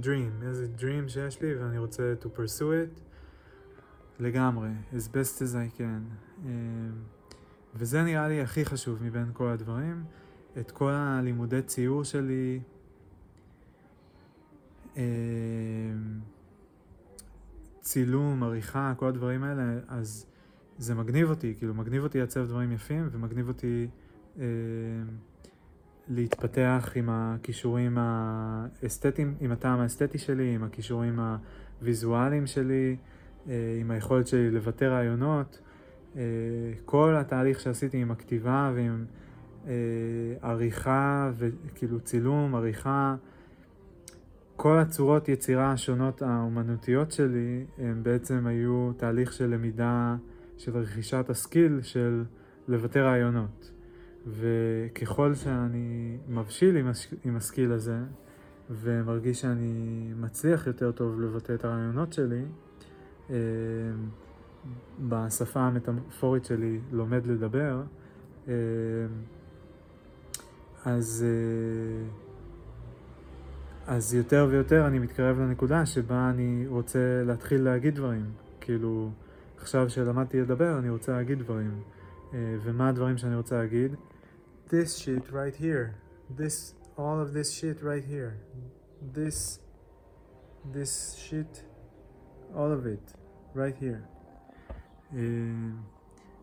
dream, איזה dream שיש לי ואני רוצה to pursue it לגמרי, as best as I can. אה, וזה נראה לי הכי חשוב מבין כל הדברים. את כל הלימודי ציור שלי, אה, צילום, עריכה, כל הדברים האלה, אז זה מגניב אותי, כאילו מגניב אותי לעצב דברים יפים ומגניב אותי אה, להתפתח עם הכישורים האסתטיים, עם הטעם האסתטי שלי, עם הכישורים הוויזואליים שלי, אה, עם היכולת שלי לבטא רעיונות. אה, כל התהליך שעשיתי עם הכתיבה ועם עריכה וכאילו צילום, עריכה, כל הצורות יצירה השונות האומנותיות שלי הם בעצם היו תהליך של למידה של רכישת הסקיל של לבטא רעיונות. וככל שאני מבשיל עם, הש... עם הסקיל הזה, ומרגיש שאני מצליח יותר טוב לבטא את הרעיונות שלי, אה, בשפה המטאפורית שלי לומד לדבר, אה, אז, אה, אז יותר ויותר אני מתקרב לנקודה שבה אני רוצה להתחיל להגיד דברים. כאילו, עכשיו שלמדתי לדבר, אני רוצה להגיד דברים. Uh, ומה הדברים שאני רוצה להגיד? This shit right here. This, all of this shit right here. This, this shit, all of it, right here. Uh,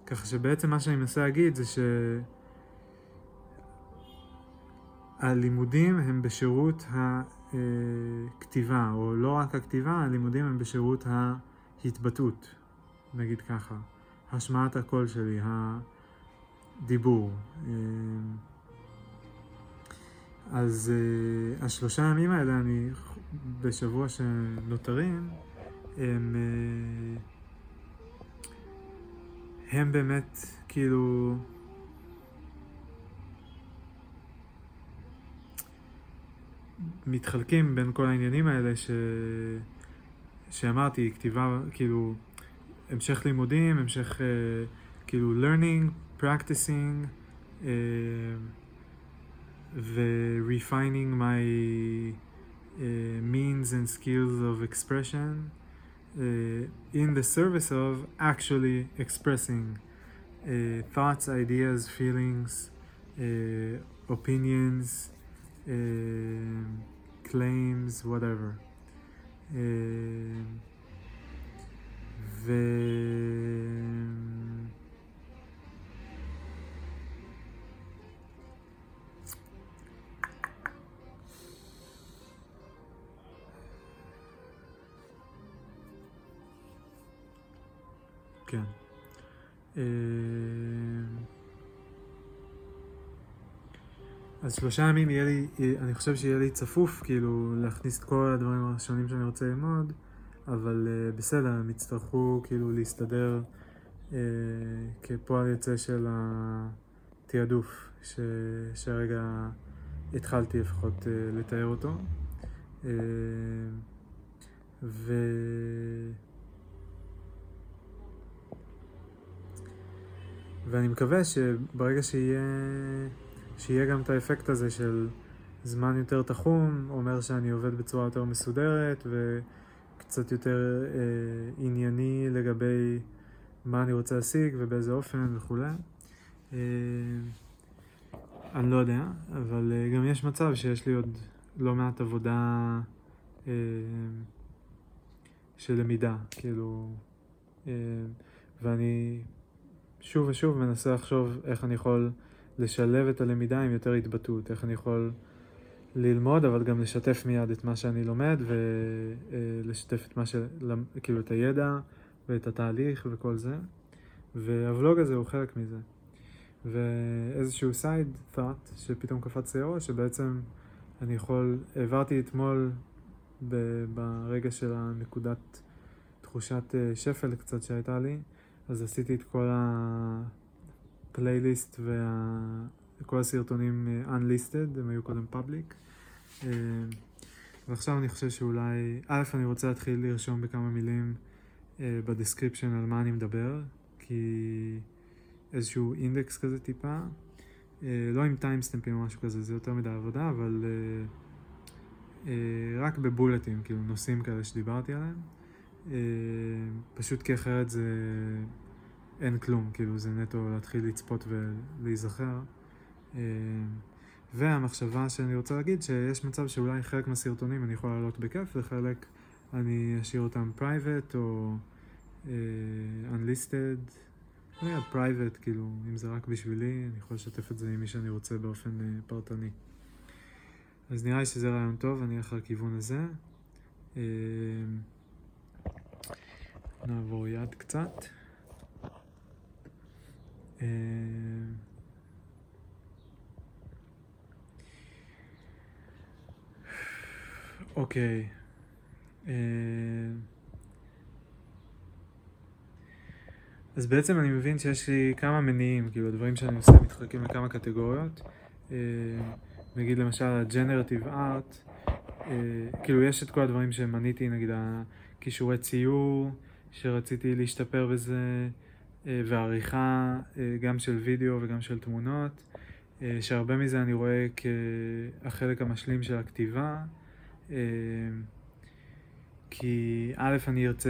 ככה שבעצם מה שאני מנסה להגיד זה שהלימודים הם בשירות הכתיבה, או לא רק הכתיבה, הלימודים הם בשירות ההתבטאות. נגיד ככה, השמעת הקול שלי, הדיבור. אה, אז אה, השלושה ימים האלה, אני בשבוע שנותרים, הם, אה, הם באמת כאילו מתחלקים בין כל העניינים האלה ש... שאמרתי, כתיבה, כאילו, המשך לימודים, המשך, uh, כאילו, learning, practicing, uh, ו-refining my uh, means and skills of expression uh, in the service of actually expressing uh, thoughts, ideas, feelings, uh, opinions, uh, claims, whatever. Uh, the כן. Uh, um, אז שלושה ימים יהיה לי, אני חושב שיהיה לי צפוף, כאילו, להכניס את כל הדברים הראשונים שאני רוצה ללמוד, אבל uh, בסדר, הם יצטרכו כאילו להסתדר uh, כפועל יוצא של התעדוף, ש, שהרגע התחלתי לפחות uh, לתאר אותו. Uh, ו... ואני מקווה שברגע שיהיה, שיהיה גם את האפקט הזה של זמן יותר תחום, אומר שאני עובד בצורה יותר מסודרת וקצת יותר אה, ענייני לגבי מה אני רוצה להשיג ובאיזה אופן וכולי. אה, אני לא יודע, אבל אה, גם יש מצב שיש לי עוד לא מעט עבודה אה, של למידה, כאילו, אה, ואני שוב ושוב מנסה לחשוב איך אני יכול לשלב את הלמידה עם יותר התבטאות, איך אני יכול ללמוד אבל גם לשתף מיד את מה שאני לומד ולשתף את מה ש... כאילו את הידע ואת התהליך וכל זה. והוולוג הזה הוא חלק מזה. ואיזשהו סייד thought שפתאום קפץ לי הראש שבעצם אני יכול, העברתי אתמול ברגע של הנקודת תחושת אה, שפל קצת שהייתה לי אז עשיתי את כל הפלייליסט וכל הסרטונים אה, unlisted, הם היו קודם public. אה, ועכשיו אני חושב שאולי, א', אני רוצה להתחיל לרשום בכמה מילים אה, ב description על מה אני מדבר, כי איזשהו אינדקס כזה טיפה, לא עם טיימסטמפים או משהו כזה, זה יותר מדי עבודה, אבל רק בבולטים, כאילו נושאים כאלה שדיברתי עליהם. פשוט כי אחרת זה אין כלום, כאילו זה נטו להתחיל לצפות ולהיזכר. אה, והמחשבה שאני רוצה להגיד שיש מצב שאולי חלק מהסרטונים אני יכול לעלות בכיף וחלק אני אשאיר אותם private או uh, unlisted, לא יודע, private, כאילו, אם זה רק בשבילי, אני יכול לשתף את זה עם מי שאני רוצה באופן uh, פרטני. אז נראה לי שזה רעיון טוב, אני אלך לכיוון הזה. Uh, נעבור יד קצת. אה, אוקיי. אה, אז בעצם אני מבין שיש לי כמה מניעים, כאילו הדברים שאני עושה מתחלקים לכמה קטגוריות. אה, נגיד למשל ה-Generative Art, כאילו יש את כל הדברים שמניתי, נגיד הכישורי ציור, שרציתי להשתפר בזה, ועריכה אה, גם של וידאו וגם של תמונות, אה, שהרבה מזה אני רואה כחלק המשלים של הכתיבה. כי א', אני ארצה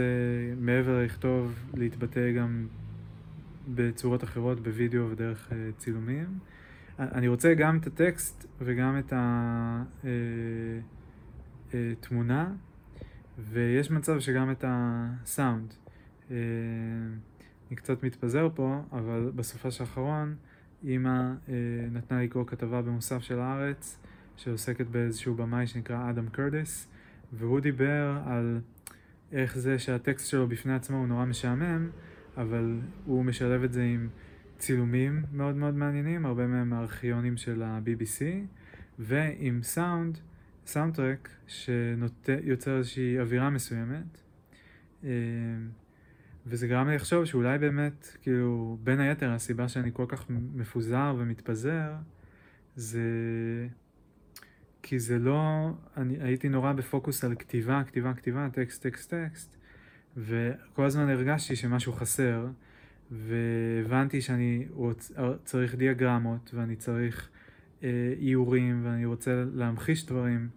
מעבר לכתוב, להתבטא גם בצורות אחרות, בווידאו ודרך צילומים. אני רוצה גם את הטקסט וגם את התמונה, ויש מצב שגם את הסאונד. אה, אני קצת מתפזר פה, אבל בסופה של האחרון אימא אה, נתנה לקרוא כתבה במוסף של הארץ, שעוסקת באיזשהו במאי שנקרא אדם קרדיס, והוא דיבר על איך זה שהטקסט שלו בפני עצמו הוא נורא משעמם, אבל הוא משלב את זה עם צילומים מאוד מאוד מעניינים, הרבה מהם הארכיונים של ה-BBC, ועם סאונד. סאונדטרק שיוצר איזושהי אווירה מסוימת, וזה גרם לי לחשוב שאולי באמת, כאילו, בין היתר הסיבה שאני כל כך מפוזר ומתפזר, זה כי זה לא, אני הייתי נורא בפוקוס על כתיבה, כתיבה, כתיבה, טקסט, טקסט, טקסט, וכל הזמן הרגשתי שמשהו חסר, והבנתי שאני רוצ, צריך דיאגרמות, ואני צריך אה, איורים, ואני רוצה להמחיש דברים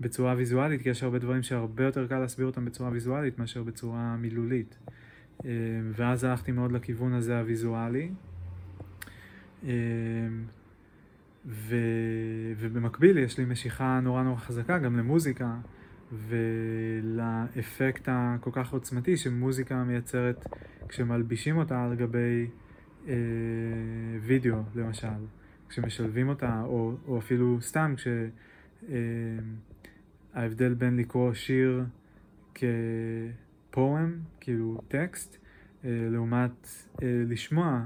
בצורה ויזואלית, כי יש הרבה דברים שהרבה יותר קל להסביר אותם בצורה ויזואלית מאשר בצורה מילולית. אה, ואז הלכתי מאוד לכיוון הזה הוויזואלי. אה, ו... ובמקביל יש לי משיכה נורא נורא חזקה גם למוזיקה ולאפקט הכל כך עוצמתי שמוזיקה מייצרת כשמלבישים אותה על גבי אה, וידאו למשל, כשמשלבים אותה או, או אפילו סתם כשההבדל אה, בין לקרוא שיר כפואם, כאילו טקסט, אה, לעומת אה, לשמוע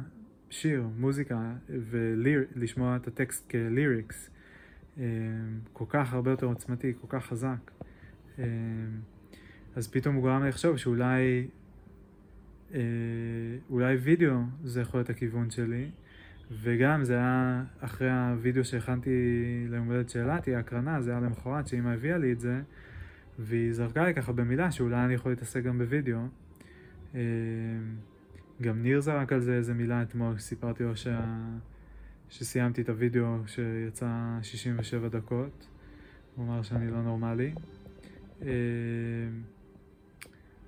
שיר, מוזיקה, ולשמוע את הטקסט כליריקס, אה, כל כך הרבה יותר עוצמתי, כל כך חזק. אז פתאום הוא גרם לחשוב שאולי אולי וידאו זה יכול להיות הכיוון שלי, וגם זה היה אחרי הוידאו שהכנתי ליום הולדת שאלתי, ההקרנה, זה היה למחרת שאמא הביאה לי את זה, והיא זרקה לי ככה במילה שאולי אני יכול להתעסק גם בוידאו. גם ניר זרק על זה איזה מילה אתמול, סיפרתי לו שה... שסיימתי את הוידאו שיצא 67 דקות, הוא אמר שאני לא נורמלי. אה,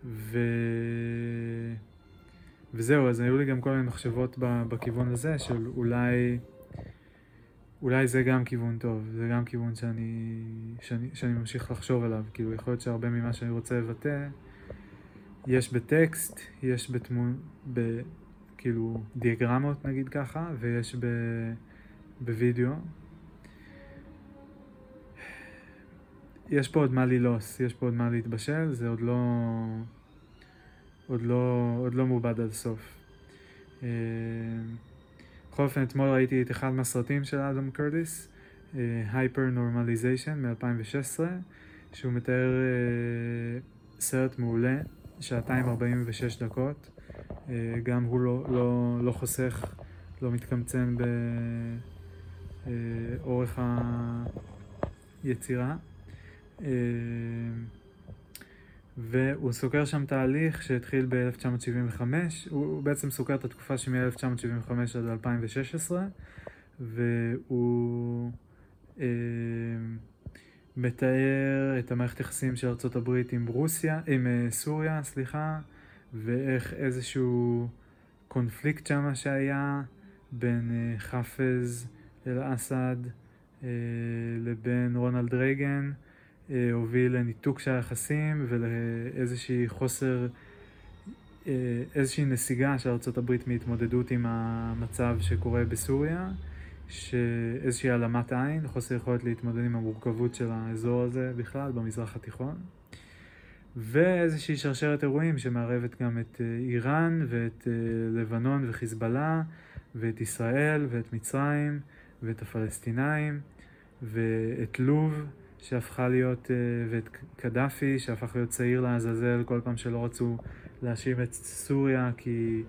ו... וזהו, אז היו לי גם כל מיני מחשבות בכיוון הזה של אולי, אולי זה גם כיוון טוב, זה גם כיוון שאני, שאני, שאני ממשיך לחשוב עליו, כאילו יכול להיות שהרבה ממה שאני רוצה לבטא יש בטקסט, יש בתמון, ב, כאילו דיאגרמות נגיד ככה, ויש ב, בווידאו. יש פה עוד מה ללעוס, יש פה עוד מה להתבשל, זה עוד לא, עוד לא, עוד לא מעובד עד הסוף. אה, בכל אופן, אתמול ראיתי את אחד מהסרטים של אדם קרטיס, הייפר נורמליזיישן מ-2016, שהוא מתאר uh, סרט מעולה שעתיים 46 דקות. אה, גם הוא לא, לא, לא חוסך, לא מתקמצן באורך היצירה. אה, והוא סוקר שם תהליך שהתחיל ב-1975, הוא בעצם סוקר את התקופה שמ-1975 עד 2016, והוא אה, מתאר את המערכת יחסים של ארה"ב עם רוסיה, עם uh, סוריה, סליחה, ואיך איזשהו קונפליקט שם שהיה בין uh, חאפז אל-אסד uh, לבין רונלד רייגן, הוביל לניתוק של היחסים ולאיזושהי חוסר, uh, איזושהי נסיגה של ארה"ב מהתמודדות עם המצב שקורה בסוריה. שאיזושהי העלמת עין, חוסר יכולת להתמודד עם המורכבות של האזור הזה בכלל, במזרח התיכון. ואיזושהי שרשרת אירועים שמערבת גם את אה, איראן ואת אה, לבנון וחיזבאללה ואת ישראל ואת מצרים ואת הפלסטינאים ואת לוב שהפכה להיות, אה, ואת קדאפי שהפך להיות צעיר לעזאזל כל פעם שלא רצו להאשים את סוריה כי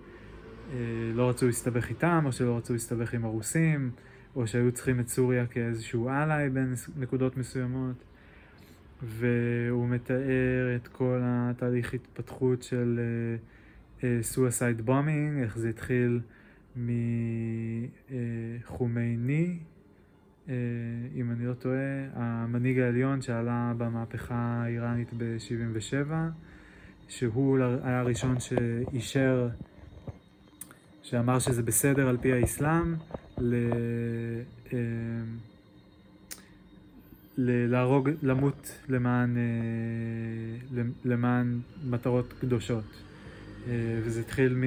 לא רצו להסתבך איתם או שלא רצו להסתבך עם הרוסים או שהיו צריכים את סוריה כאיזשהו אלאי בין נקודות מסוימות, והוא מתאר את כל התהליך התפתחות של uh, בומינג, uh, איך זה התחיל מחומייני, אם אני לא טועה, המנהיג העליון שעלה במהפכה האיראנית ב-77, שהוא היה הראשון שאישר, שאמר שזה בסדר על פי האסלאם, ל... אה, ל... להרוג, למות למען, אה, למען מטרות קדושות. אה, וזה התחיל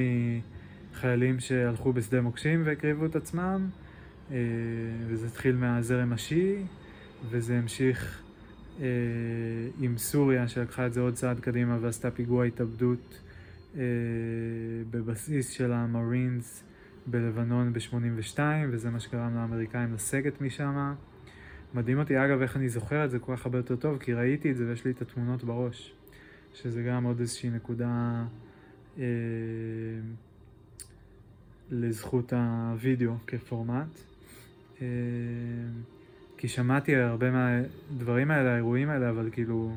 מחיילים שהלכו בשדה מוקשים והקריבו את עצמם, וזה התחיל מהזרם השיעי, וזה המשיך עם סוריה שלקחה את זה עוד צעד קדימה ועשתה פיגוע התאבדות בבסיס של המרינס בלבנון ב-82, וזה מה שגרם לאמריקאים לסגת משם. מדהים אותי, אגב, איך אני זוכר את זה כל כך הרבה יותר טוב, כי ראיתי את זה ויש לי את התמונות בראש. שזה גם עוד איזושהי נקודה אה, לזכות הווידאו כפורמט. אה, כי שמעתי הרבה מהדברים האלה, האירועים האלה, אבל כאילו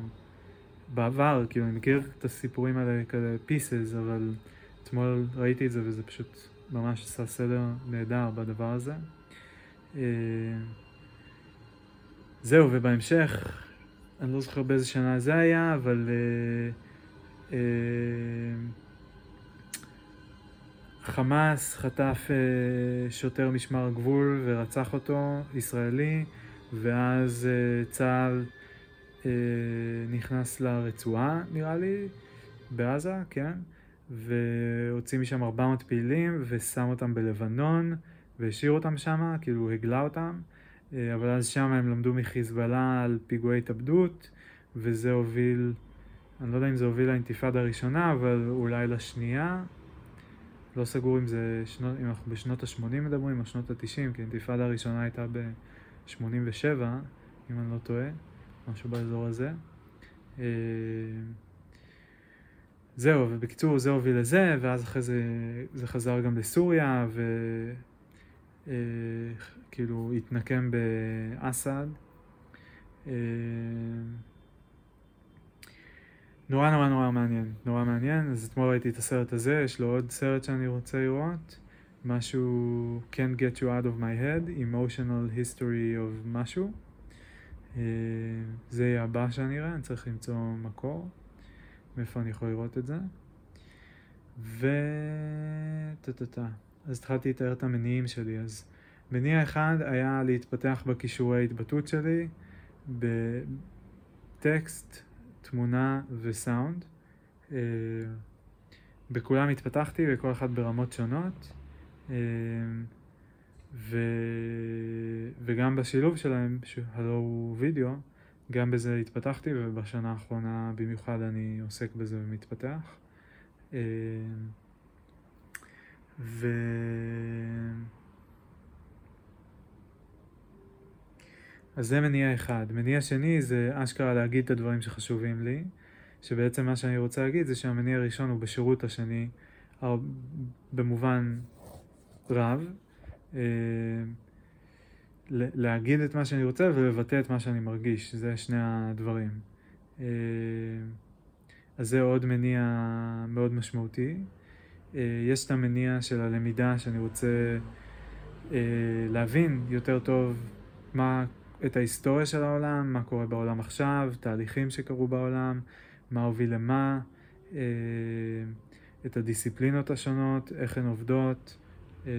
בעבר, כאילו אני מכיר את הסיפורים האלה כאלה פיסס, אבל אתמול ראיתי את זה וזה פשוט ממש עשה סדר נהדר בדבר הזה. אה, זהו, ובהמשך, אני לא זוכר באיזה שנה זה היה, אבל אה, אה, חמאס חטף אה, שוטר משמר הגבול ורצח אותו, ישראלי, ואז אה, צה"ל אה, נכנס לרצועה, נראה לי, בעזה, כן? והוציא משם 400 פעילים ושם אותם בלבנון והשאיר אותם שם, כאילו הגלה אותם. אבל אז שם הם למדו מחיזבאללה על פיגועי התאבדות, וזה הוביל, אני לא יודע אם זה הוביל לאינתיפאדה הראשונה, אבל אולי לשנייה. לא סגור אם זה, שנות, אם אנחנו בשנות ה-80 מדברים או שנות ה-90, כי האינתיפאדה הראשונה הייתה ב-87, אם אני לא טועה, משהו באזור הזה. אה, זהו, ובקיצור זה הוביל לזה, ואז אחרי זה זה חזר גם לסוריה, ו... אה, התנקם באסד. נורא נורא נורא מעניין, נורא מעניין, אז אתמול ראיתי את הסרט הזה, יש לו עוד סרט שאני רוצה לראות, משהו Can't Get You Out of My Head, Emotional History of משהו. אה, זה יהיה הבא שאני אראה, אני צריך למצוא מקור, מאיפה אני יכול לראות את זה. ו... טה-טה-טה. אז התחלתי לתאר את המניעים שלי, אז מניע אחד היה להתפתח בכישורי ההתבטאות שלי, בטקסט, תמונה וסאונד. אה, בכולם התפתחתי, וכל אחד ברמות שונות. אה, ו... וגם בשילוב שלהם, הלא הוא וידאו, גם בזה התפתחתי, ובשנה האחרונה במיוחד אני עוסק בזה ומתפתח. אה, ו... אז זה מניע אחד. מניע שני זה אשכרה להגיד את הדברים שחשובים לי, שבעצם מה שאני רוצה להגיד זה שהמניע הראשון הוא בשירות השני, במובן רב. אה, להגיד את מה שאני רוצה ולבטא את מה שאני מרגיש, זה שני הדברים. אה, אז זה עוד מניע מאוד משמעותי. אה, יש את המניע של הלמידה שאני רוצה להבין יותר טוב מה את ההיסטוריה של העולם, מה קורה בעולם עכשיו, תהליכים שקרו בעולם, מה הוביל למה, אה, את הדיסציפלינות השונות, איך הן עובדות, אה,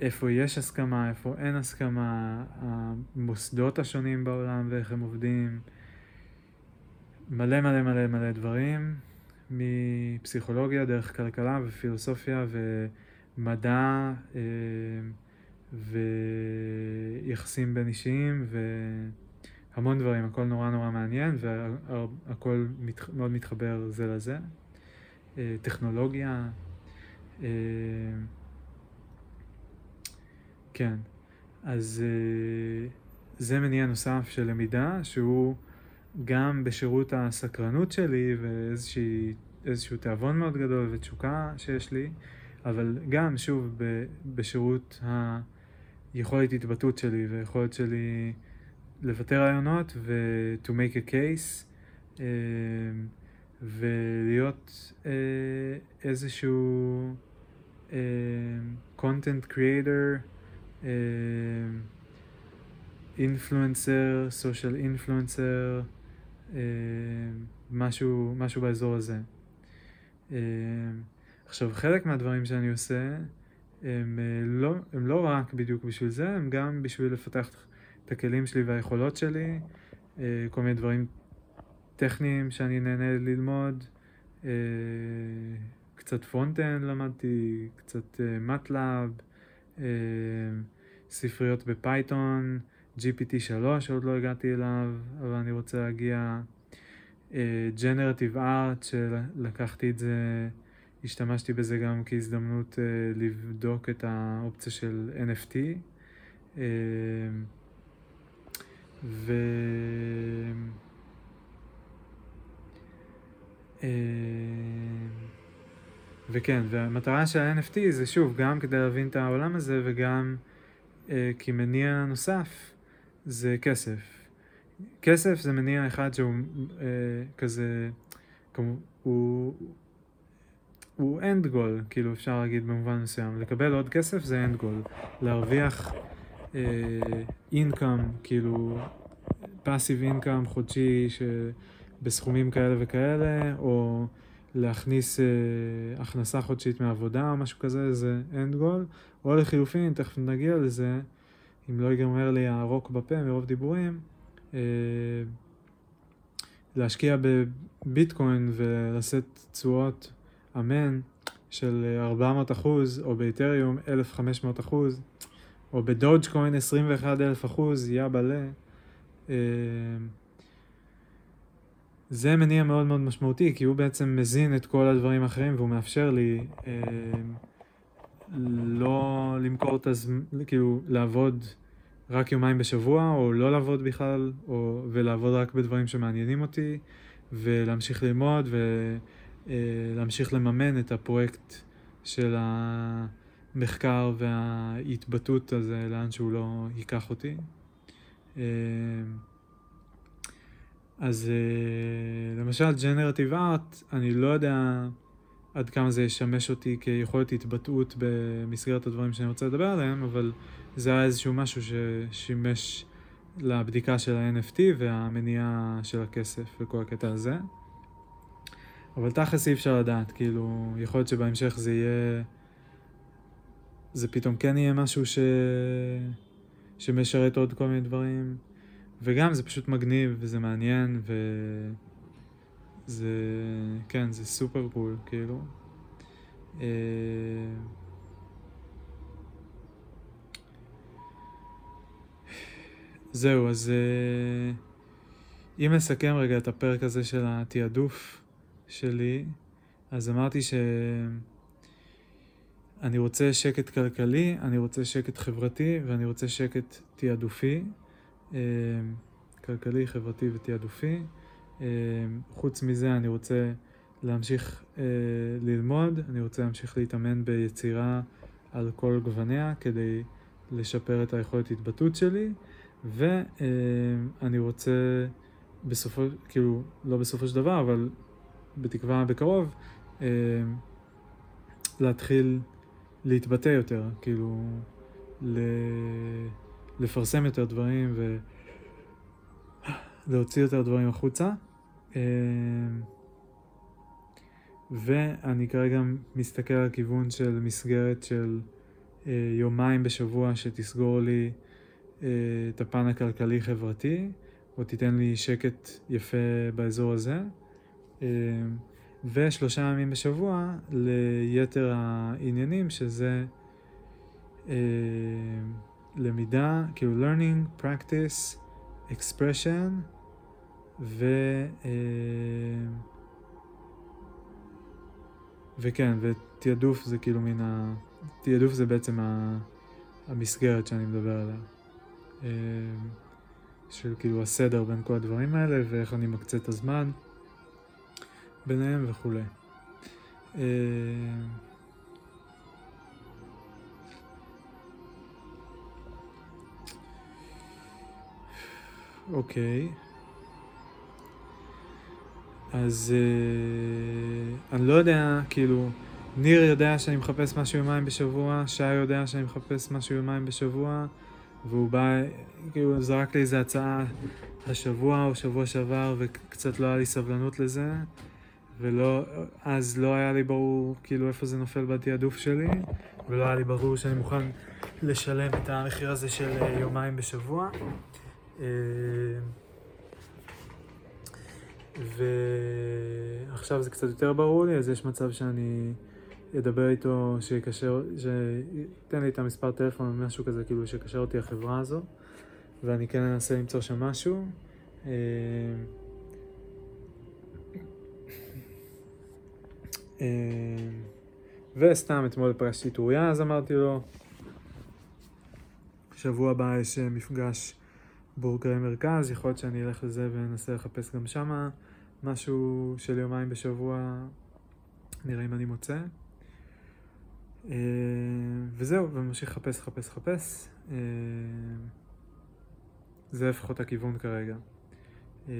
ואיפה יש הסכמה, איפה אין הסכמה, המוסדות השונים בעולם ואיך הם עובדים, מלא מלא מלא מלא דברים, מפסיכולוגיה דרך כלכלה ופילוסופיה ומדע. ויחסים בין אישיים והמון דברים, הכל נורא נורא מעניין והכל מת... מאוד מתחבר זה לזה. אה, טכנולוגיה, אה, כן, אז אה, זה מניע נוסף של למידה שהוא גם בשירות הסקרנות שלי ואיזשהו תיאבון מאוד גדול ותשוקה שיש לי, אבל גם, שוב, בשירות ה... יכולת התבטאות שלי ויכולת שלי לבטא רעיונות ו- to make a case uh, ולהיות uh, איזשהו uh, content creator, uh, influencer, social influencer, uh, משהו, משהו באזור הזה. Uh, עכשיו, חלק מהדברים שאני עושה הם אה, לא, הם לא רק בדיוק בשביל זה, הם גם בשביל לפתח את הכלים שלי והיכולות שלי, אה, כל מיני דברים טכניים שאני נהנה ללמוד, אה, קצת front-end למדתי, קצת MATLAB, ספריות ב Python, GPT3 שעוד לא הגעתי אליו, אבל אני רוצה להגיע, generative art שלקחתי את זה השתמשתי בזה גם כהזדמנות אה, לבדוק את האופציה של NFT. Uh, אה, ו... אה, וכן, והמטרה של ה-NFT זה שוב, גם כדי להבין את העולם הזה וגם אה, כמניע נוסף, זה כסף. כסף זה מניע אחד שהוא אה, כזה, כמו, הוא, הוא end goal, כאילו אפשר להגיד במובן מסוים. לקבל עוד כסף זה end goal. להרוויח אה, income, כאילו passive income חודשי בסכומים כאלה וכאלה, או להכניס אה, הכנסה חודשית מעבודה או משהו כזה, זה end goal. או לחילופין, תכף נגיע לזה, אם לא ייגמר לי הרוק בפה מרוב דיבורים, אה, להשקיע בביטקוין ולשאת תשואות אמן של 400 אחוז, או באתריום 1,500 אחוז, או בדודג'קוין 21 אלף אחוז, יא בלה. אה, זה מניע מאוד מאוד משמעותי, כי הוא בעצם מזין את כל הדברים האחרים והוא מאפשר לי אה, לא למכור את הזמן, כאילו לעבוד רק יומיים בשבוע, או לא לעבוד בכלל, או, ולעבוד רק בדברים שמעניינים אותי, ולהמשיך ללמוד ולהמשיך לממן את הפרויקט של המחקר וההתבטאות הזה לאן שהוא לא ייקח אותי. אה, אז אה, למשל ג'נרטיב ארט, אני לא יודע עד כמה זה ישמש אותי כיכולת התבטאות במסגרת הדברים שאני רוצה לדבר עליהם, אבל זה היה איזשהו משהו ששימש לבדיקה של ה-NFT והמניעה של הכסף וכל הקטע הזה. אבל תכלס אי אפשר לדעת, כאילו, יכול להיות שבהמשך זה יהיה... זה פתאום כן יהיה משהו ש... שמשרת עוד כל מיני דברים, וגם זה פשוט מגניב וזה מעניין וזה, כן, זה סופר קול, כאילו. אה, זהו, אז אה, אם נסכם רגע את הפרק הזה של התעדוף שלי, אז אמרתי שאני רוצה שקט כלכלי, אני רוצה שקט חברתי ואני רוצה שקט תעדופי, אה, כלכלי, חברתי ותעדופי. אה, חוץ מזה אני רוצה להמשיך ללמוד, אני רוצה להמשיך להתאמן ביצירה על כל גווניה כדי לשפר את היכולת התבטאות שלי. ואני רוצה בסופו, כאילו, לא בסופו של דבר, אבל בתקווה בקרוב, להתחיל להתבטא יותר, כאילו, לפרסם יותר דברים ולהוציא יותר דברים החוצה. ואני כרגע מסתכל על כיוון של מסגרת של יומיים בשבוע שתסגור לי אה, את הפן הכלכלי-חברתי, או תיתן לי שקט יפה באזור הזה. אה, ושלושה ימים בשבוע ליתר העניינים, שזה אה, למידה, כאילו learning, practice, expression, ו... וכן, ותעדוף זה כאילו מן ה... תעדוף זה בעצם המסגרת שאני מדבר עליה. אה, של כאילו הסדר בין כל הדברים האלה ואיך אני מקצה את הזמן ביניהם וכולי. אה, אוקיי. אז אה, אני לא יודע, כאילו, ניר יודע שאני מחפש משהו יומיים בשבוע, שי יודע שאני מחפש משהו יומיים בשבוע. והוא בא, כאילו זרק לי איזה הצעה השבוע או שבוע שעבר וקצת לא היה לי סבלנות לזה ולא, אז לא היה לי ברור כאילו איפה זה נופל בתעדוף שלי ולא היה לי ברור שאני מוכן לשלם את המחיר הזה של אה, יומיים בשבוע אה, ועכשיו זה קצת יותר ברור לי אז יש מצב שאני אדבר איתו, שיקשר, שייתן לי את המספר טלפון או משהו כזה, כאילו שיקשר אותי לחברה הזו, ואני כן אנסה למצוא שם משהו. אה, אה, וסתם אתמול את אוריה, אז אמרתי לו, שבוע הבא יש אה, מפגש בורגרי מרכז, יכול להיות שאני אלך לזה ואנסה לחפש גם שמה משהו של יומיים בשבוע, נראה אם אני מוצא. אה, וזהו, וממשיך לחפש, לחפש, לחפש. אה, זה לפחות הכיוון כרגע. אה,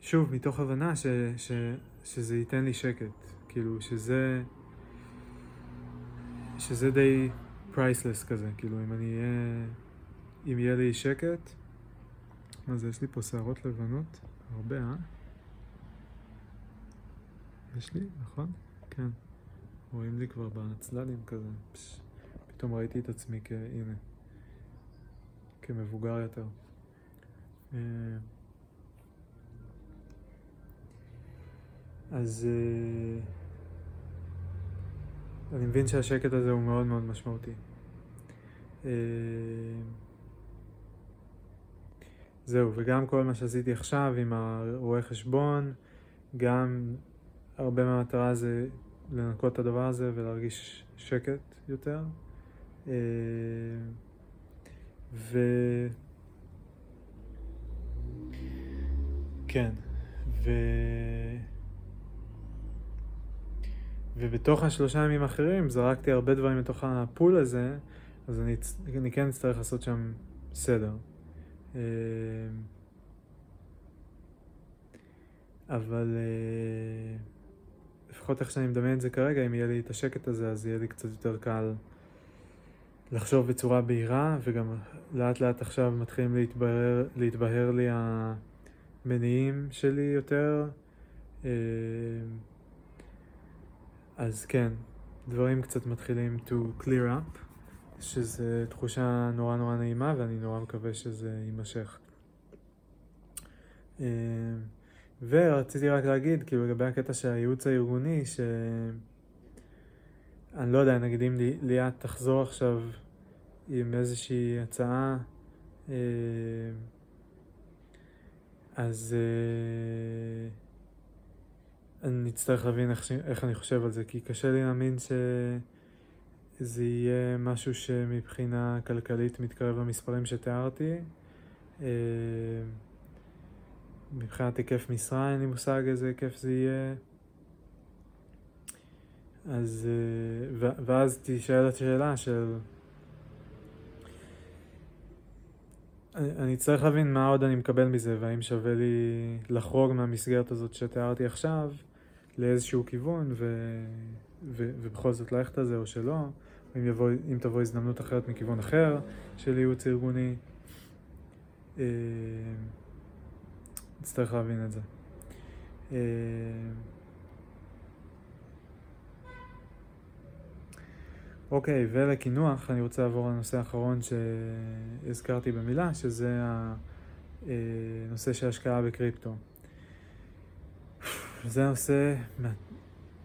שוב, מתוך הבנה ש, ש, שזה ייתן לי שקט, כאילו שזה, שזה די פרייסלס כזה, כאילו אם אני אהיה, אם יהיה לי שקט, מה זה, יש לי פה שערות לבנות, הרבה, אה? יש לי, נכון? כן. רואים לי כבר בצללים כזה, פש, פתאום ראיתי את עצמי כהנה, כמבוגר יותר. אז אה, אני מבין שהשקט הזה הוא מאוד מאוד משמעותי. אה, זהו, וגם כל מה שעשיתי עכשיו עם הרואה חשבון, גם הרבה מהמטרה זה לנקות את הדבר הזה ולהרגיש שקט יותר. אה, ו... כן, ו... ובתוך השלושה ימים האחרים זרקתי הרבה דברים לתוך הפול הזה, אז אני, אני כן אצטרך לעשות שם סדר. אה, אבל אה, לפחות איך שאני מדמיין את זה כרגע, אם יהיה לי את השקט הזה, אז יהיה לי קצת יותר קל לחשוב בצורה בהירה, וגם לאט לאט עכשיו מתחילים להתבהר, להתבהר לי המניעים שלי יותר. אה, אז כן, דברים קצת מתחילים to clear up, שזו תחושה נורא נורא נעימה ואני נורא מקווה שזה יימשך. אה, ורציתי רק להגיד, כאילו לגבי הקטע של הייעוץ הארגוני, ש... אני לא יודע, נגיד אם ליאת תחזור עכשיו עם איזושהי הצעה, אה, אז... אני אצטרך להבין איך, איך אני חושב על זה, כי קשה לי להאמין שזה יהיה משהו שמבחינה כלכלית מתקרב למספרים שתיארתי. אה, מבחינת היקף משרה אין לי מושג איזה היקף זה יהיה. אז, אה, ואז תשאל את השאלה של... אני צריך להבין מה עוד אני מקבל מזה, והאם שווה לי לחרוג מהמסגרת הזאת שתיארתי עכשיו. לאיזשהו כיוון ו, ו, ובכל זאת ללכת על זה או שלא, אם, יבוא, אם תבוא הזדמנות אחרת מכיוון אחר של ייעוץ ארגוני. אה, נצטרך להבין את זה. אה, אוקיי, ולקינוח אני רוצה לעבור לנושא האחרון שהזכרתי במילה, שזה הנושא של השקעה בקריפטו. זה נושא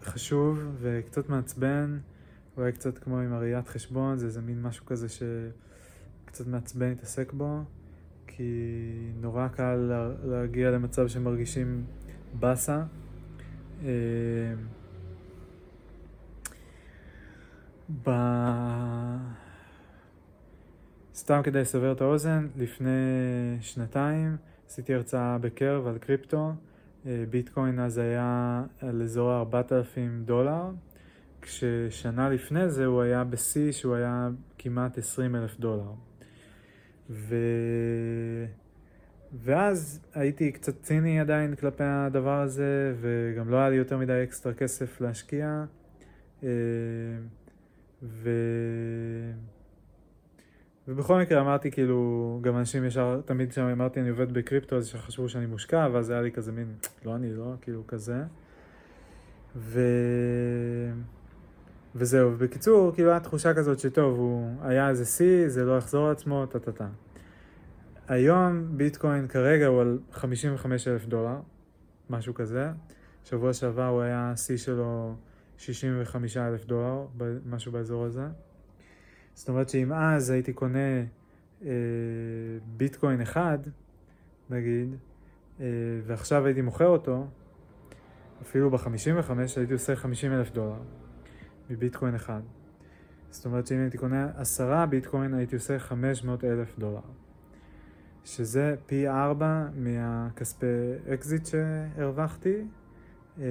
חשוב וקצת מעצבן, אולי קצת כמו עם הראיית חשבון, זה איזה מין משהו כזה שקצת מעצבן להתעסק בו, כי נורא קל להגיע למצב שמרגישים באסה. אה, ב... סתם כדי לסבר את האוזן, לפני שנתיים עשיתי הרצאה בקרב על קריפטו. אה, ביטקוין אז היה על אזור ה-4,000 דולר, כששנה לפני זה הוא היה בשיא שהוא היה כמעט 20 אלף דולר. ו... ואז הייתי קצת ציני עדיין כלפי הדבר הזה, וגם לא היה לי יותר מדי אקסטרה כסף להשקיע. אה, ו... ובכל מקרה אמרתי כאילו, גם אנשים ישר, תמיד כשאמרתי אני עובד בקריפטו אז חשבו שאני מושקע, ואז היה לי כזה מין, לא אני לא, כאילו כזה. ו... וזהו, בקיצור, כאילו הייתה תחושה כזאת שטוב, הוא היה איזה שיא, זה לא יחזור לעצמו, טה טה טה. היום ביטקוין כרגע הוא על 55 אלף דולר, משהו כזה. שבוע שעבר הוא היה שיא שלו 65 אלף דולר, משהו באזור הזה. זאת אומרת שאם אז הייתי קונה אה, ביטקוין אחד, נגיד, אה, ועכשיו הייתי מוכר אותו, אפילו ב-55 הייתי עושה 50 אלף דולר מביטקוין אחד. זאת אומרת שאם הייתי קונה עשרה ביטקוין הייתי עושה 500 אלף דולר. שזה פי ארבע מהכספי אקזיט שהרווחתי. אה,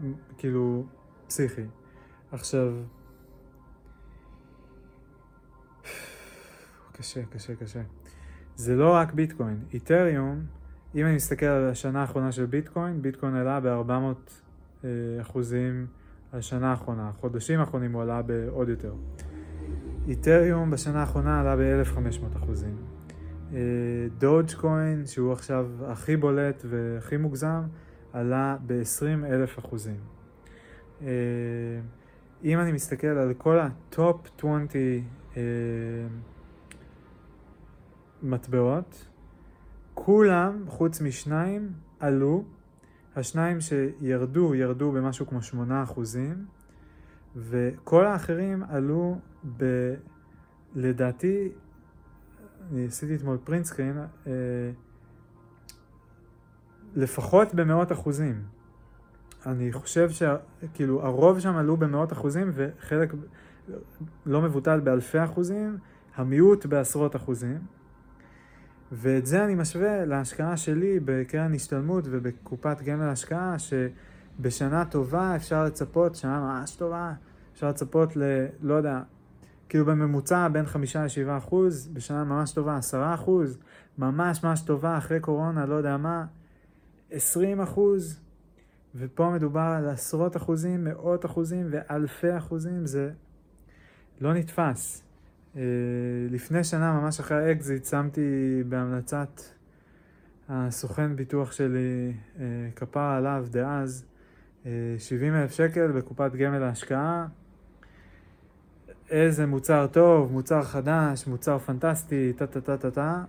וכאילו פסיכי. עכשיו, קשה, קשה, קשה. זה לא רק ביטקוין. איתריום, אם אני מסתכל על השנה האחרונה של ביטקוין, ביטקוין עלה ב-400 אה, אחוזים השנה האחרונה. החודשים האחרונים הוא עלה בעוד יותר. איתריום בשנה האחרונה עלה ב-1500 אחוזים. דודג' קוין, שהוא עכשיו הכי בולט והכי מוגזם, עלה ב-20 אלף אחוזים. אה, אם אני מסתכל על כל ה top 20 אה, מטבעות, כולם, חוץ משניים, עלו. השניים שירדו, ירדו במשהו כמו 8 אחוזים, וכל האחרים עלו ב... לדעתי, אני עשיתי אתמול print screen, לפחות במאות אחוזים. אני חושב שכאילו הרוב שם עלו במאות אחוזים וחלק לא מבוטל באלפי אחוזים, המיעוט בעשרות אחוזים. ואת זה אני משווה להשקעה שלי בקרן השתלמות ובקופת גמל השקעה, שבשנה טובה אפשר לצפות, שנה ממש טובה, אפשר לצפות ל... לא יודע, כאילו בממוצע בין חמישה לשבעה אחוז, בשנה ממש טובה עשרה אחוז, ממש ממש טובה אחרי קורונה, לא יודע מה, עשרים אחוז, ופה מדובר על עשרות אחוזים, מאות אחוזים ואלפי אחוזים, זה לא נתפס. אה, לפני שנה, ממש אחרי האקזיט, שמתי בהמלצת הסוכן ביטוח שלי, אה, כפרה עליו דאז, 70 אה, אלף שקל בקופת גמל להשקעה. איזה מוצר טוב, מוצר חדש, מוצר פנטסטי, טה טה טה טה טה.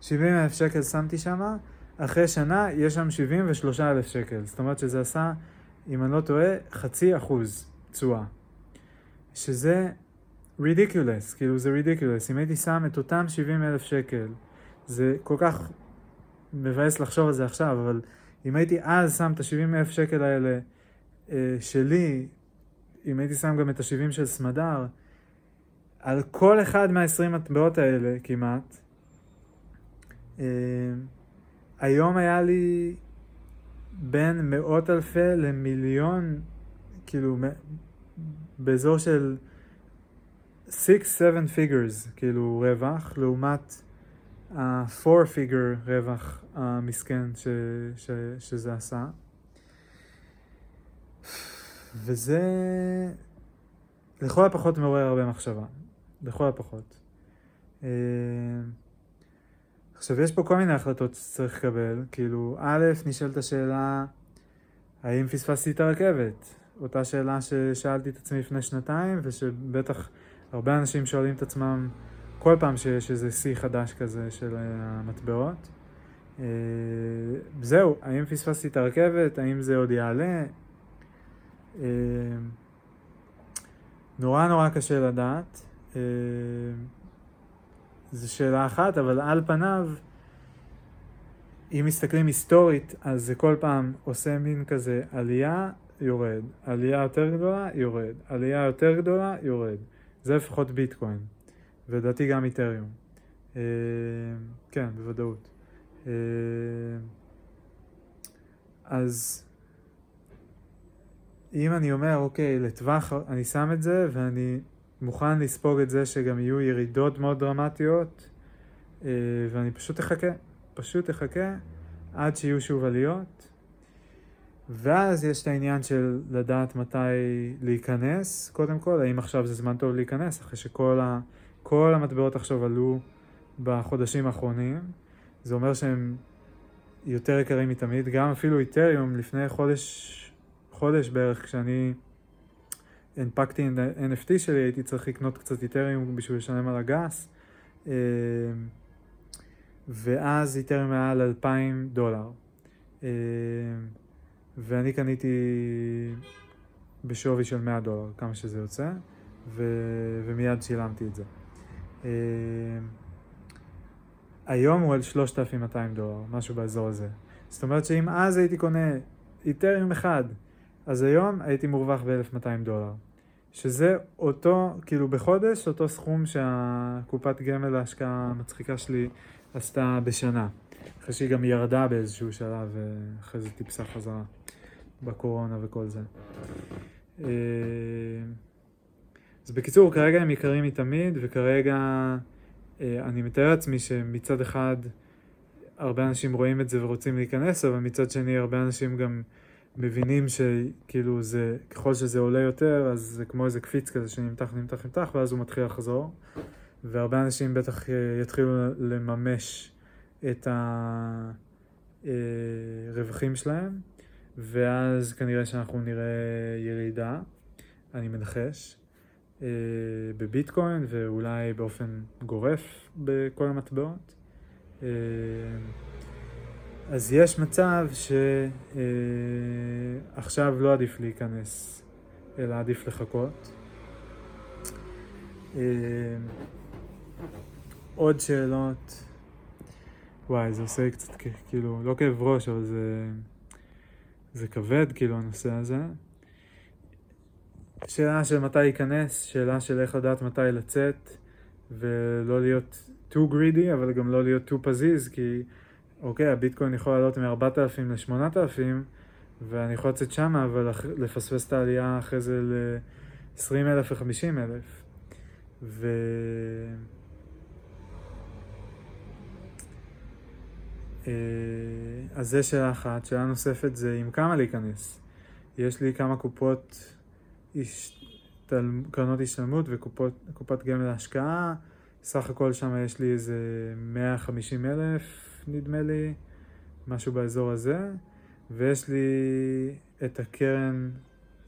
70 אלף שקל שמתי שם, אחרי שנה יש שם 73 אלף שקל. זאת אומרת שזה עשה, אם אני לא טועה, חצי אחוז תשואה. שזה רידיקולס, כאילו זה רידיקולס. אם הייתי שם את אותם 70 אלף שקל, זה כל כך מבאס לחשוב על זה עכשיו, אבל אם הייתי אז שם את ה-70 אלף שקל האלה אה, שלי, אם הייתי שם גם את ה-70 של סמדר, על כל אחד מה-20 מטבעות האלה כמעט, אה, היום היה לי בין מאות אלפי למיליון, כאילו, באזור של 6-7 figures, כאילו, רווח, לעומת ה-4 figure רווח המסכן ש, ש, שזה עשה. וזה לכל הפחות מעורר הרבה מחשבה. לכל הפחות. אה, עכשיו, יש פה כל מיני החלטות שצריך לקבל. כאילו, א', נשאלת השאלה, האם פספסתי את הרכבת? אותה שאלה ששאלתי את עצמי לפני שנתיים, ושבטח הרבה אנשים שואלים את עצמם כל פעם שיש איזה שיא חדש כזה של המטבעות. אה, זהו, האם פספסתי את הרכבת? האם זה עוד יעלה? אה, נורא נורא קשה לדעת. זו שאלה אחת, אבל על פניו, אם מסתכלים היסטורית, אז זה כל פעם עושה מין כזה עלייה, יורד, עלייה יותר גדולה, יורד, עלייה יותר גדולה, יורד. זה לפחות ביטקוין, ולדעתי גם איתריום. אה, כן, בוודאות. אה, אז אם אני אומר, אוקיי, לטווח, אני שם את זה ואני מוכן לספוג את זה שגם יהיו ירידות מאוד דרמטיות, אה, ואני פשוט אחכה, פשוט אחכה עד שיהיו שוב עליות. ואז יש את העניין של לדעת מתי להיכנס, קודם כל, האם עכשיו זה זמן טוב להיכנס, אחרי שכל ה, כל המטבעות עכשיו עלו בחודשים האחרונים. זה אומר שהם יותר יקרים מתמיד, גם אפילו איתריום לפני חודש, חודש בערך, כשאני הנפקתי את ה-NFT שלי, הייתי צריך לקנות קצת איתריום בשביל לשלם על הגס. אה, ואז איתריום היה על 2,000 דולר. אה, ואני קניתי בשווי של 100 דולר, כמה שזה יוצא, ו... ומיד שילמתי את זה. אה, היום הוא על 3,200 דולר, משהו באזור הזה. זאת אומרת שאם אז הייתי קונה איתריום אחד, אז היום הייתי מורווח ב-1,200 דולר. שזה אותו, כאילו בחודש, אותו סכום שהקופת גמל להשקעה המצחיקה שלי עשתה בשנה. אחרי שהיא גם ירדה באיזשהו שלב, ואחרי זה טיפסה חזרה בקורונה וכל זה. אה, אז בקיצור, כרגע הם יקרים מתמיד, וכרגע אה, אני מתאר לעצמי שמצד אחד הרבה אנשים רואים את זה ורוצים להיכנס, אבל מצד שני הרבה אנשים גם מבינים שכאילו זה, ככל שזה עולה יותר, אז זה כמו איזה קפיץ כזה שנמתח, נמתח, נמתח, ואז הוא מתחיל לחזור. והרבה אנשים בטח אה, יתחילו לממש את הרווחים אה, שלהם, ואז כנראה שאנחנו נראה ירידה, אני מנחש, אה, בביטקוין ואולי באופן גורף בכל המטבעות. אז יש מצב שעכשיו לא עדיף להיכנס, אלא עדיף לחכות. עוד שאלות. וואי, זה עושה קצת כאילו, לא כאב ראש, אבל זה, זה כבד, כאילו, הנושא הזה. שאלה של מתי להיכנס, שאלה של איך לדעת מתי לצאת, ולא להיות too greedy, אבל גם לא להיות too פזיז, כי אוקיי, הביטקוין יכול לעלות מ-4,000 ל-8,000, ואני יכול לצאת שמה, אבל לפספס את העלייה אחרי זה ל-20,000 ו-50,000. ו... אה, אז זה שאלה אחת. שאלה נוספת זה עם כמה להיכנס. יש לי כמה קופות, השתל... קרנות השתלמות וקופת גמל להשקעה. סך הכל שם יש לי איזה 150 אלף, נדמה לי, משהו באזור הזה. ויש לי את הקרן,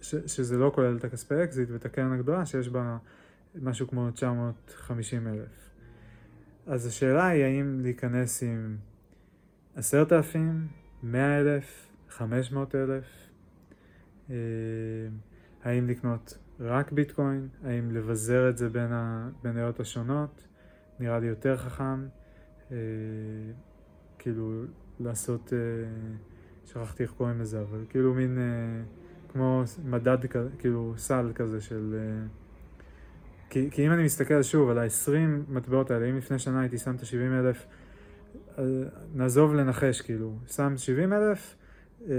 ש... שזה לא כולל את הכספי אקזיט, ואת הקרן הגדולה שיש בה משהו כמו 950 אלף. אז השאלה היא האם להיכנס עם עשרת אלפים, מאה אלף, חמש מאות אלף, אה, האם לקנות רק ביטקוין, האם לבזר את זה בין המניות השונות, נראה לי יותר חכם, אה, כאילו לעשות, אה, שכחתי איך קוראים לזה, אבל כאילו מין כמו מדד, כאילו סל כזה של... כי, כי אם אני מסתכל שוב על ה-20 מטבעות האלה, אם לפני שנה הייתי שם את ה-70 אלף נעזוב לנחש, כאילו, שם 70 אלף, אה,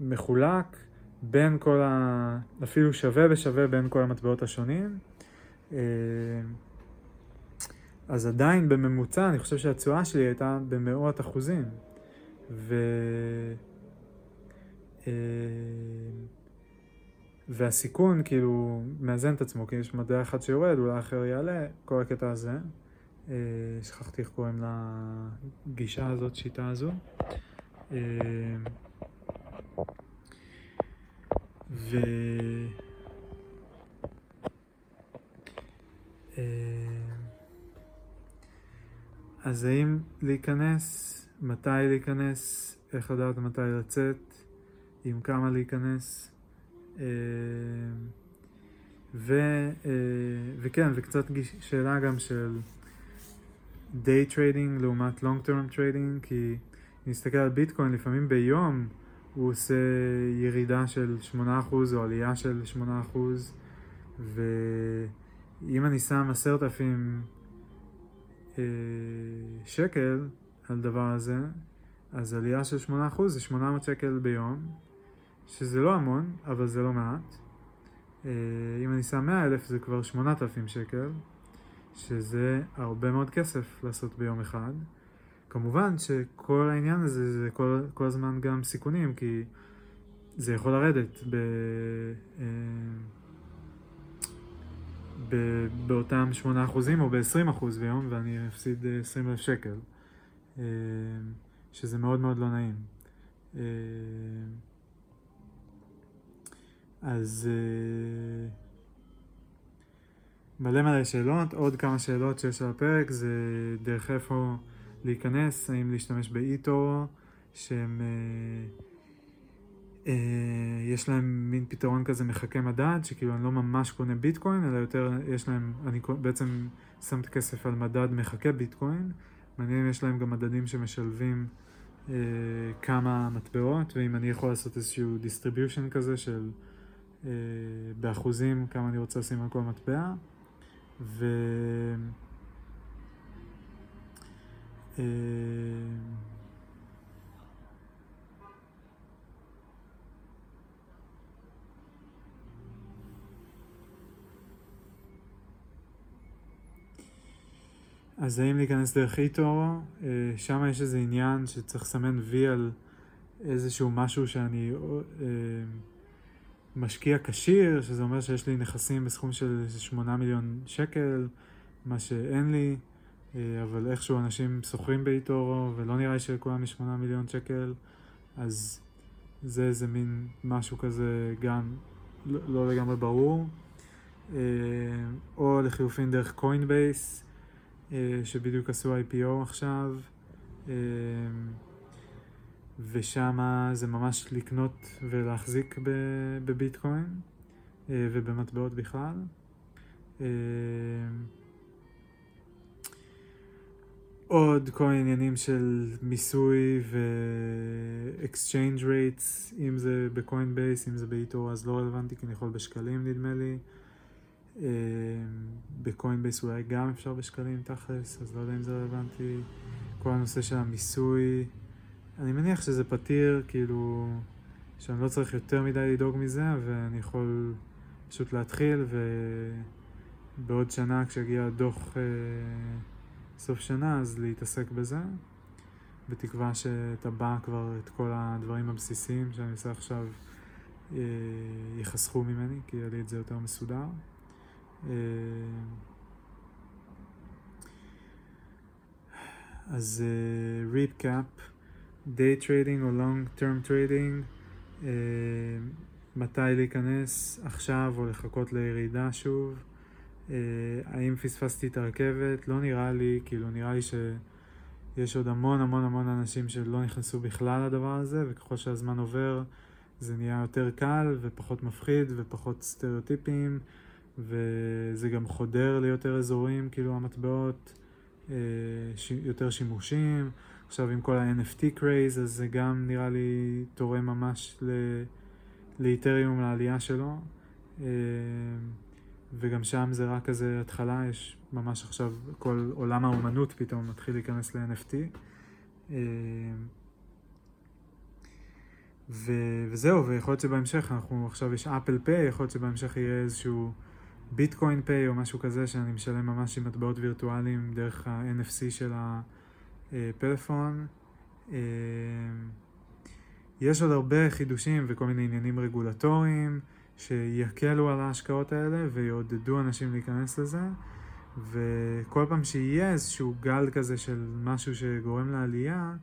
מחולק בין כל ה... אפילו שווה בשווה בין כל המטבעות השונים. אז עדיין בממוצע, אני חושב שהתשואה שלי הייתה במאות אחוזים. ו... אה, והסיכון כאילו מאזן את עצמו, כי יש מדע אחד שיורד, אולי אחר יעלה, כל הקטע הזה. אה, שכחתי איך קוראים לגישה הזאת, שיטה הזו. אה, ו... אה, אז האם להיכנס, מתי להיכנס, איך לדעת מתי לצאת, עם כמה להיכנס. ו, וכן, וקצת שאלה גם של day trading לעומת long term trading, כי נסתכל על ביטקוין, לפעמים ביום הוא עושה ירידה של 8% או עלייה של 8%, ואם אני שם 10,000 אה, שקל על דבר הזה, אז עלייה של 8% זה 800 שקל ביום, שזה לא המון, אבל זה לא מעט. אה, אם אני שם 100,000 זה כבר 8,000 שקל. שזה הרבה מאוד כסף לעשות ביום אחד. כמובן שכל העניין הזה זה כל, כל הזמן גם סיכונים, כי זה יכול לרדת ב, אה, ב, באותם 8% או ב-20% ביום, ואני אפסיד 20 אלף שקל, אה, שזה מאוד מאוד לא נעים. אה, אז... מלא מלא שאלות, עוד כמה שאלות שיש על הפרק זה דרך איפה להיכנס, האם להשתמש באיטו, שהם... אה, אה, יש להם מין פתרון כזה מחכה מדד, שכאילו אני לא ממש קונה ביטקוין, אלא יותר יש להם, אני בעצם שם את הכסף על מדד מחכה ביטקוין. מעניין אם יש להם גם מדדים שמשלבים אה, כמה מטבעות, ואם אני יכול לעשות איזשהו distribution כזה של באחוזים כמה אני רוצה לשים על כל מטבע, ו... אה, אז האם להיכנס דרך איטו, אה, שם יש איזה עניין שצריך לסמן וי על איזשהו משהו שאני אה, משקיע כשיר, שזה אומר שיש לי נכסים בסכום של 8 מיליון שקל, מה שאין לי, אה, אבל איכשהו אנשים שוכרים באיטורו ולא נראה לי שלכולם יש 8 מיליון שקל, אז זה איזה מין משהו כזה גם לא, לא לגמרי ברור. או לחילופין דרך Coinbase. אה, שבדיוק עשו IPO עכשיו, אה, ושם זה ממש לקנות ולהחזיק בביטקוין אה, ובמטבעות בכלל. עוד כל העניינים של מיסוי ו-exchange rates, אם זה ב Coinbase, אם זה ב eToro, אז לא רלוונטי, כי אני יכול בשקלים נדמה לי. אה, בקוינבייס אולי גם אפשר בשקלים תכלס, אז לא יודע אם זה רלוונטי. כל הנושא של המיסוי, אני מניח שזה פתיר, כאילו, שאני לא צריך יותר מדי לדאוג מזה, ואני יכול פשוט להתחיל, ובעוד שנה כשיגיע דוח אה, סוף שנה, אז להתעסק בזה. בתקווה שתבע כבר את כל הדברים הבסיסיים שאני עושה עכשיו אה, ייחסכו ממני, כי יהיה לי את זה יותר מסודר. אה, אז recap, day trading או long term trading, מתי להיכנס עכשיו או לחכות לירידה שוב, אה, האם פספסתי את הרכבת, לא נראה לי, כאילו נראה לי שיש עוד המון המון המון אנשים שלא נכנסו בכלל לדבר הזה, וככל שהזמן עובר זה נהיה יותר קל ופחות מפחיד ופחות סטריאוטיפים. וזה גם חודר ליותר אזורים, כאילו המטבעות, אה, יותר שימושים. עכשיו עם כל ה-NFT craze, אז זה גם נראה לי תורם ממש לאיתריום, לעלייה שלו. אה, וגם שם זה רק כזה התחלה, יש ממש עכשיו כל עולם האומנות פתאום מתחיל להיכנס ל-NFT. אה, ו- וזהו, ויכול להיות שבהמשך, אנחנו עכשיו יש אפל פיי, יכול להיות שבהמשך יהיה איזשהו ביטקוין פיי או משהו כזה שאני משלם ממש עם מטבעות וירטואליים דרך ה-NFC של הפלאפון. אה, יש עוד הרבה חידושים וכל מיני עניינים רגולטוריים שיקלו על ההשקעות האלה ויעודדו אנשים להיכנס לזה וכל פעם שיהיה איזשהו גל כזה של משהו שגורם לעלייה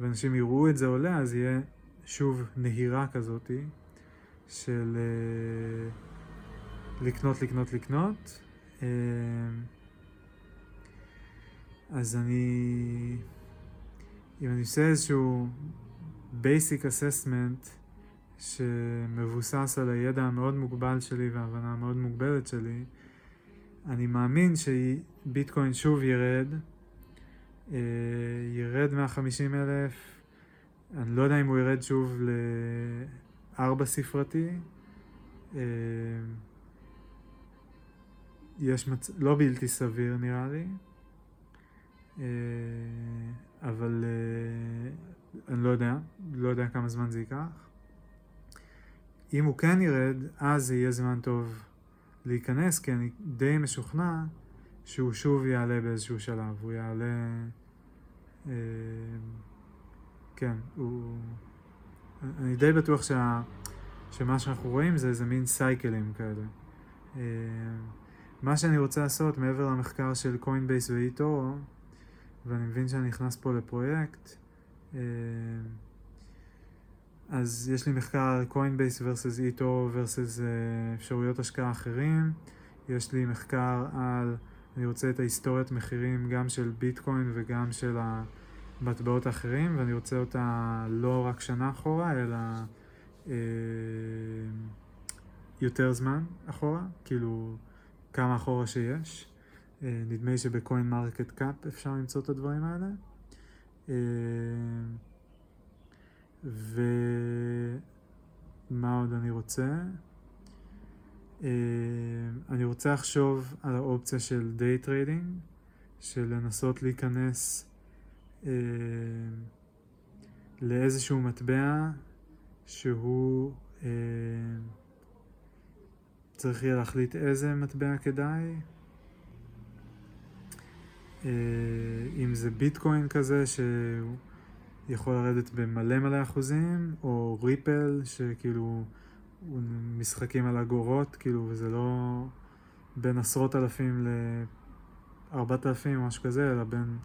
ואנשים יראו את זה עולה אז יהיה שוב נהירה כזאתי של... לקנות, לקנות, לקנות. אמ, אז אני, אם אני עושה איזשהו basic assessment שמבוסס על הידע המאוד מוגבל שלי וההבנה המאוד מוגבלת שלי, אני מאמין שביטקוין שוב ירד, אה, ירד 150 אלף, אני לא יודע אם הוא ירד שוב לארבע ספרתי. יש מצ... לא בלתי סביר נראה לי, אה, אבל אה, אני לא יודע, לא יודע כמה זמן זה ייקח. אם הוא כן ירד, אז זה יהיה זמן טוב להיכנס, כי אני די משוכנע שהוא שוב יעלה באיזשהו שלב, הוא יעלה... אה, כן, הוא... אני די בטוח שה... שמה שאנחנו רואים זה איזה מין סייקלים כאלה. מה שאני רוצה לעשות מעבר למחקר של קוינבייס ואיטו, ואני מבין שאני נכנס פה לפרויקט, אה, אז יש לי מחקר על Coinbase versus eToro versus אה, אפשרויות השקעה אחרים, יש לי מחקר על, אני רוצה את ההיסטוריית מחירים גם של ביטקוין וגם של המטבעות האחרים, ואני רוצה אותה לא רק שנה אחורה, אלא אה, יותר זמן אחורה, כאילו כמה אחורה שיש. אה, נדמה לי שב CoinMarketCap אפשר למצוא את הדברים האלה. אה, ומה עוד אני רוצה? אה, אני רוצה לחשוב על האופציה של day trading, של לנסות להיכנס לאיזשהו מטבע שהוא צריך יהיה להחליט איזה מטבע כדאי. אה, אם זה ביטקוין כזה שיכול לרדת במלא מלא אחוזים, או ריפל שכאילו משחקים על אגורות, כאילו וזה לא בין עשרות אלפים לארבעת אלפים או משהו כזה, אלא בין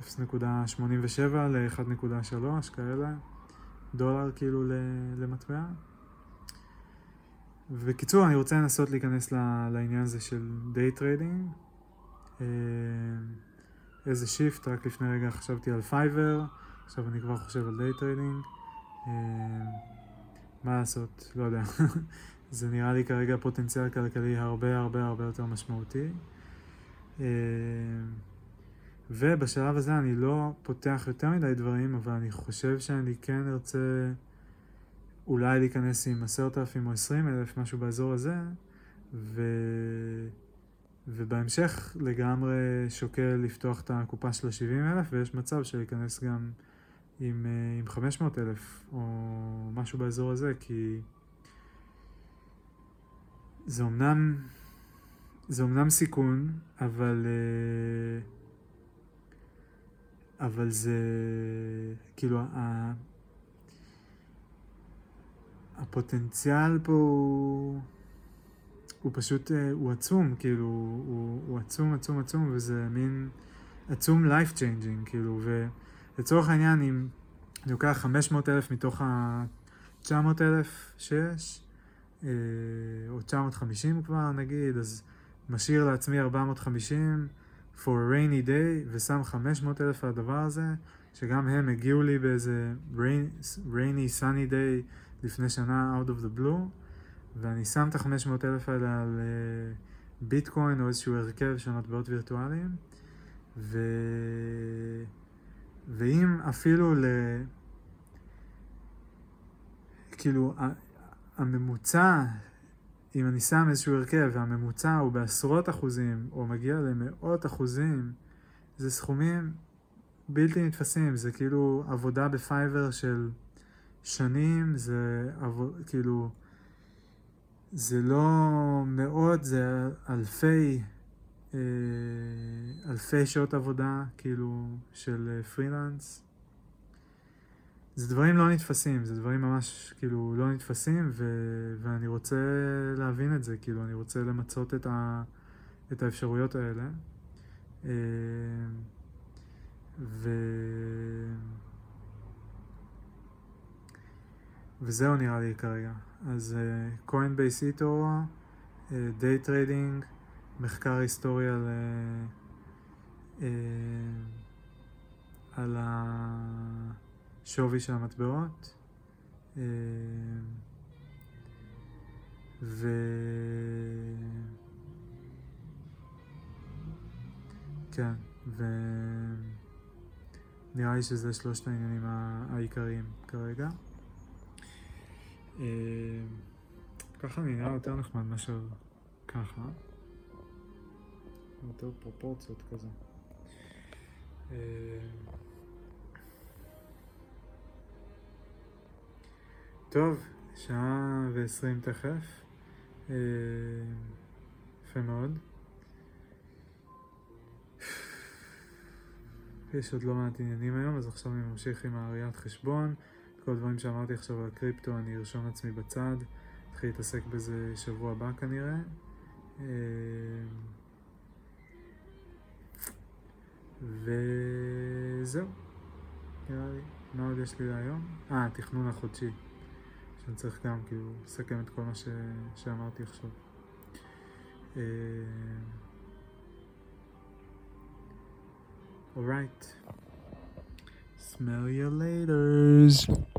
0.87 ל-1.3 כאלה, דולר כאילו למטבע. ובקיצור, אני רוצה לנסות להיכנס לעניין הזה של day trading. אה, איזה shift, רק לפני רגע חשבתי על Fiverr, עכשיו אני כבר חושב על day trading. אה, מה לעשות, לא יודע. זה נראה לי כרגע פוטנציאל כלכלי הרבה הרבה הרבה יותר משמעותי. אה, ובשלב הזה אני לא פותח יותר מדי דברים, אבל אני חושב שאני כן ארצה אולי להיכנס עם עשרת אלפים או עשרים אלף, משהו באזור הזה, ו... ובהמשך לגמרי שוקל לפתוח את הקופה של ה-70 אלף, ויש מצב שלהיכנס גם עם, אה, עם 500 אלף, או משהו באזור הזה, כי זה אמנם, זה אמנם סיכון, אבל... Uh, אבל זה כאילו. הפוטנציאל פה הוא, הוא פשוט, אה, הוא עצום, כאילו, הוא, הוא עצום עצום עצום וזה מין עצום life changing, כאילו, ולצורך העניין אם אני לוקח 500 אלף מתוך ה-900 אלף שיש, אה, או 950 כבר נגיד, אז משאיר לעצמי 450 for a rainy day ושם 500 אלף על הדבר הזה, שגם הם הגיעו לי באיזה rain, rainy sunny day לפני שנה out of the blue, ואני שם את ה-500 אלף האלה על ביטקוין uh, או איזשהו הרכב של מטבעות וירטואליים, ו... ואם אפילו ל... כאילו, הממוצע אם אני שם איזשהו הרכב והממוצע הוא בעשרות אחוזים, או מגיע למאות אחוזים, זה סכומים בלתי נתפסים, זה כאילו עבודה בפייבר של שנים, זה עבוד, כאילו, זה לא מאות, זה אלפי, אה, אלפי שעות עבודה, כאילו, של פרילנס. זה דברים לא נתפסים, זה דברים ממש כאילו לא נתפסים ו... ואני רוצה להבין את זה, כאילו אני רוצה למצות את, ה... את האפשרויות האלה. אה, ו... וזהו נראה לי כרגע. אז Coinbase eToro, day trading, מחקר היסטורי על, uh, על ה... שווי של המטבעות. אה, ו... כן, ונראה לי שזה שלושת העניינים העיקריים כרגע. אה, ככה נראה יותר נחמד מאשר ככה. יותר פרופורציות כזה. אה, טוב, שעה ועשרים תכף. אה, יפה מאוד. יש עוד לא מעט עניינים היום, אז עכשיו אני ממשיך עם הראיית חשבון. כל הדברים שאמרתי עכשיו על קריפטו אני ארשום לעצמי בצד. אתחיל להתעסק בזה שבוע הבא כנראה. אה, וזהו, נראה לי. מה עוד יש לי להיום? אה, התכנון החודשי. שאני צריך גם כאילו לסכם את כל מה ש... שאמרתי עכשיו. Alright. Smell you later.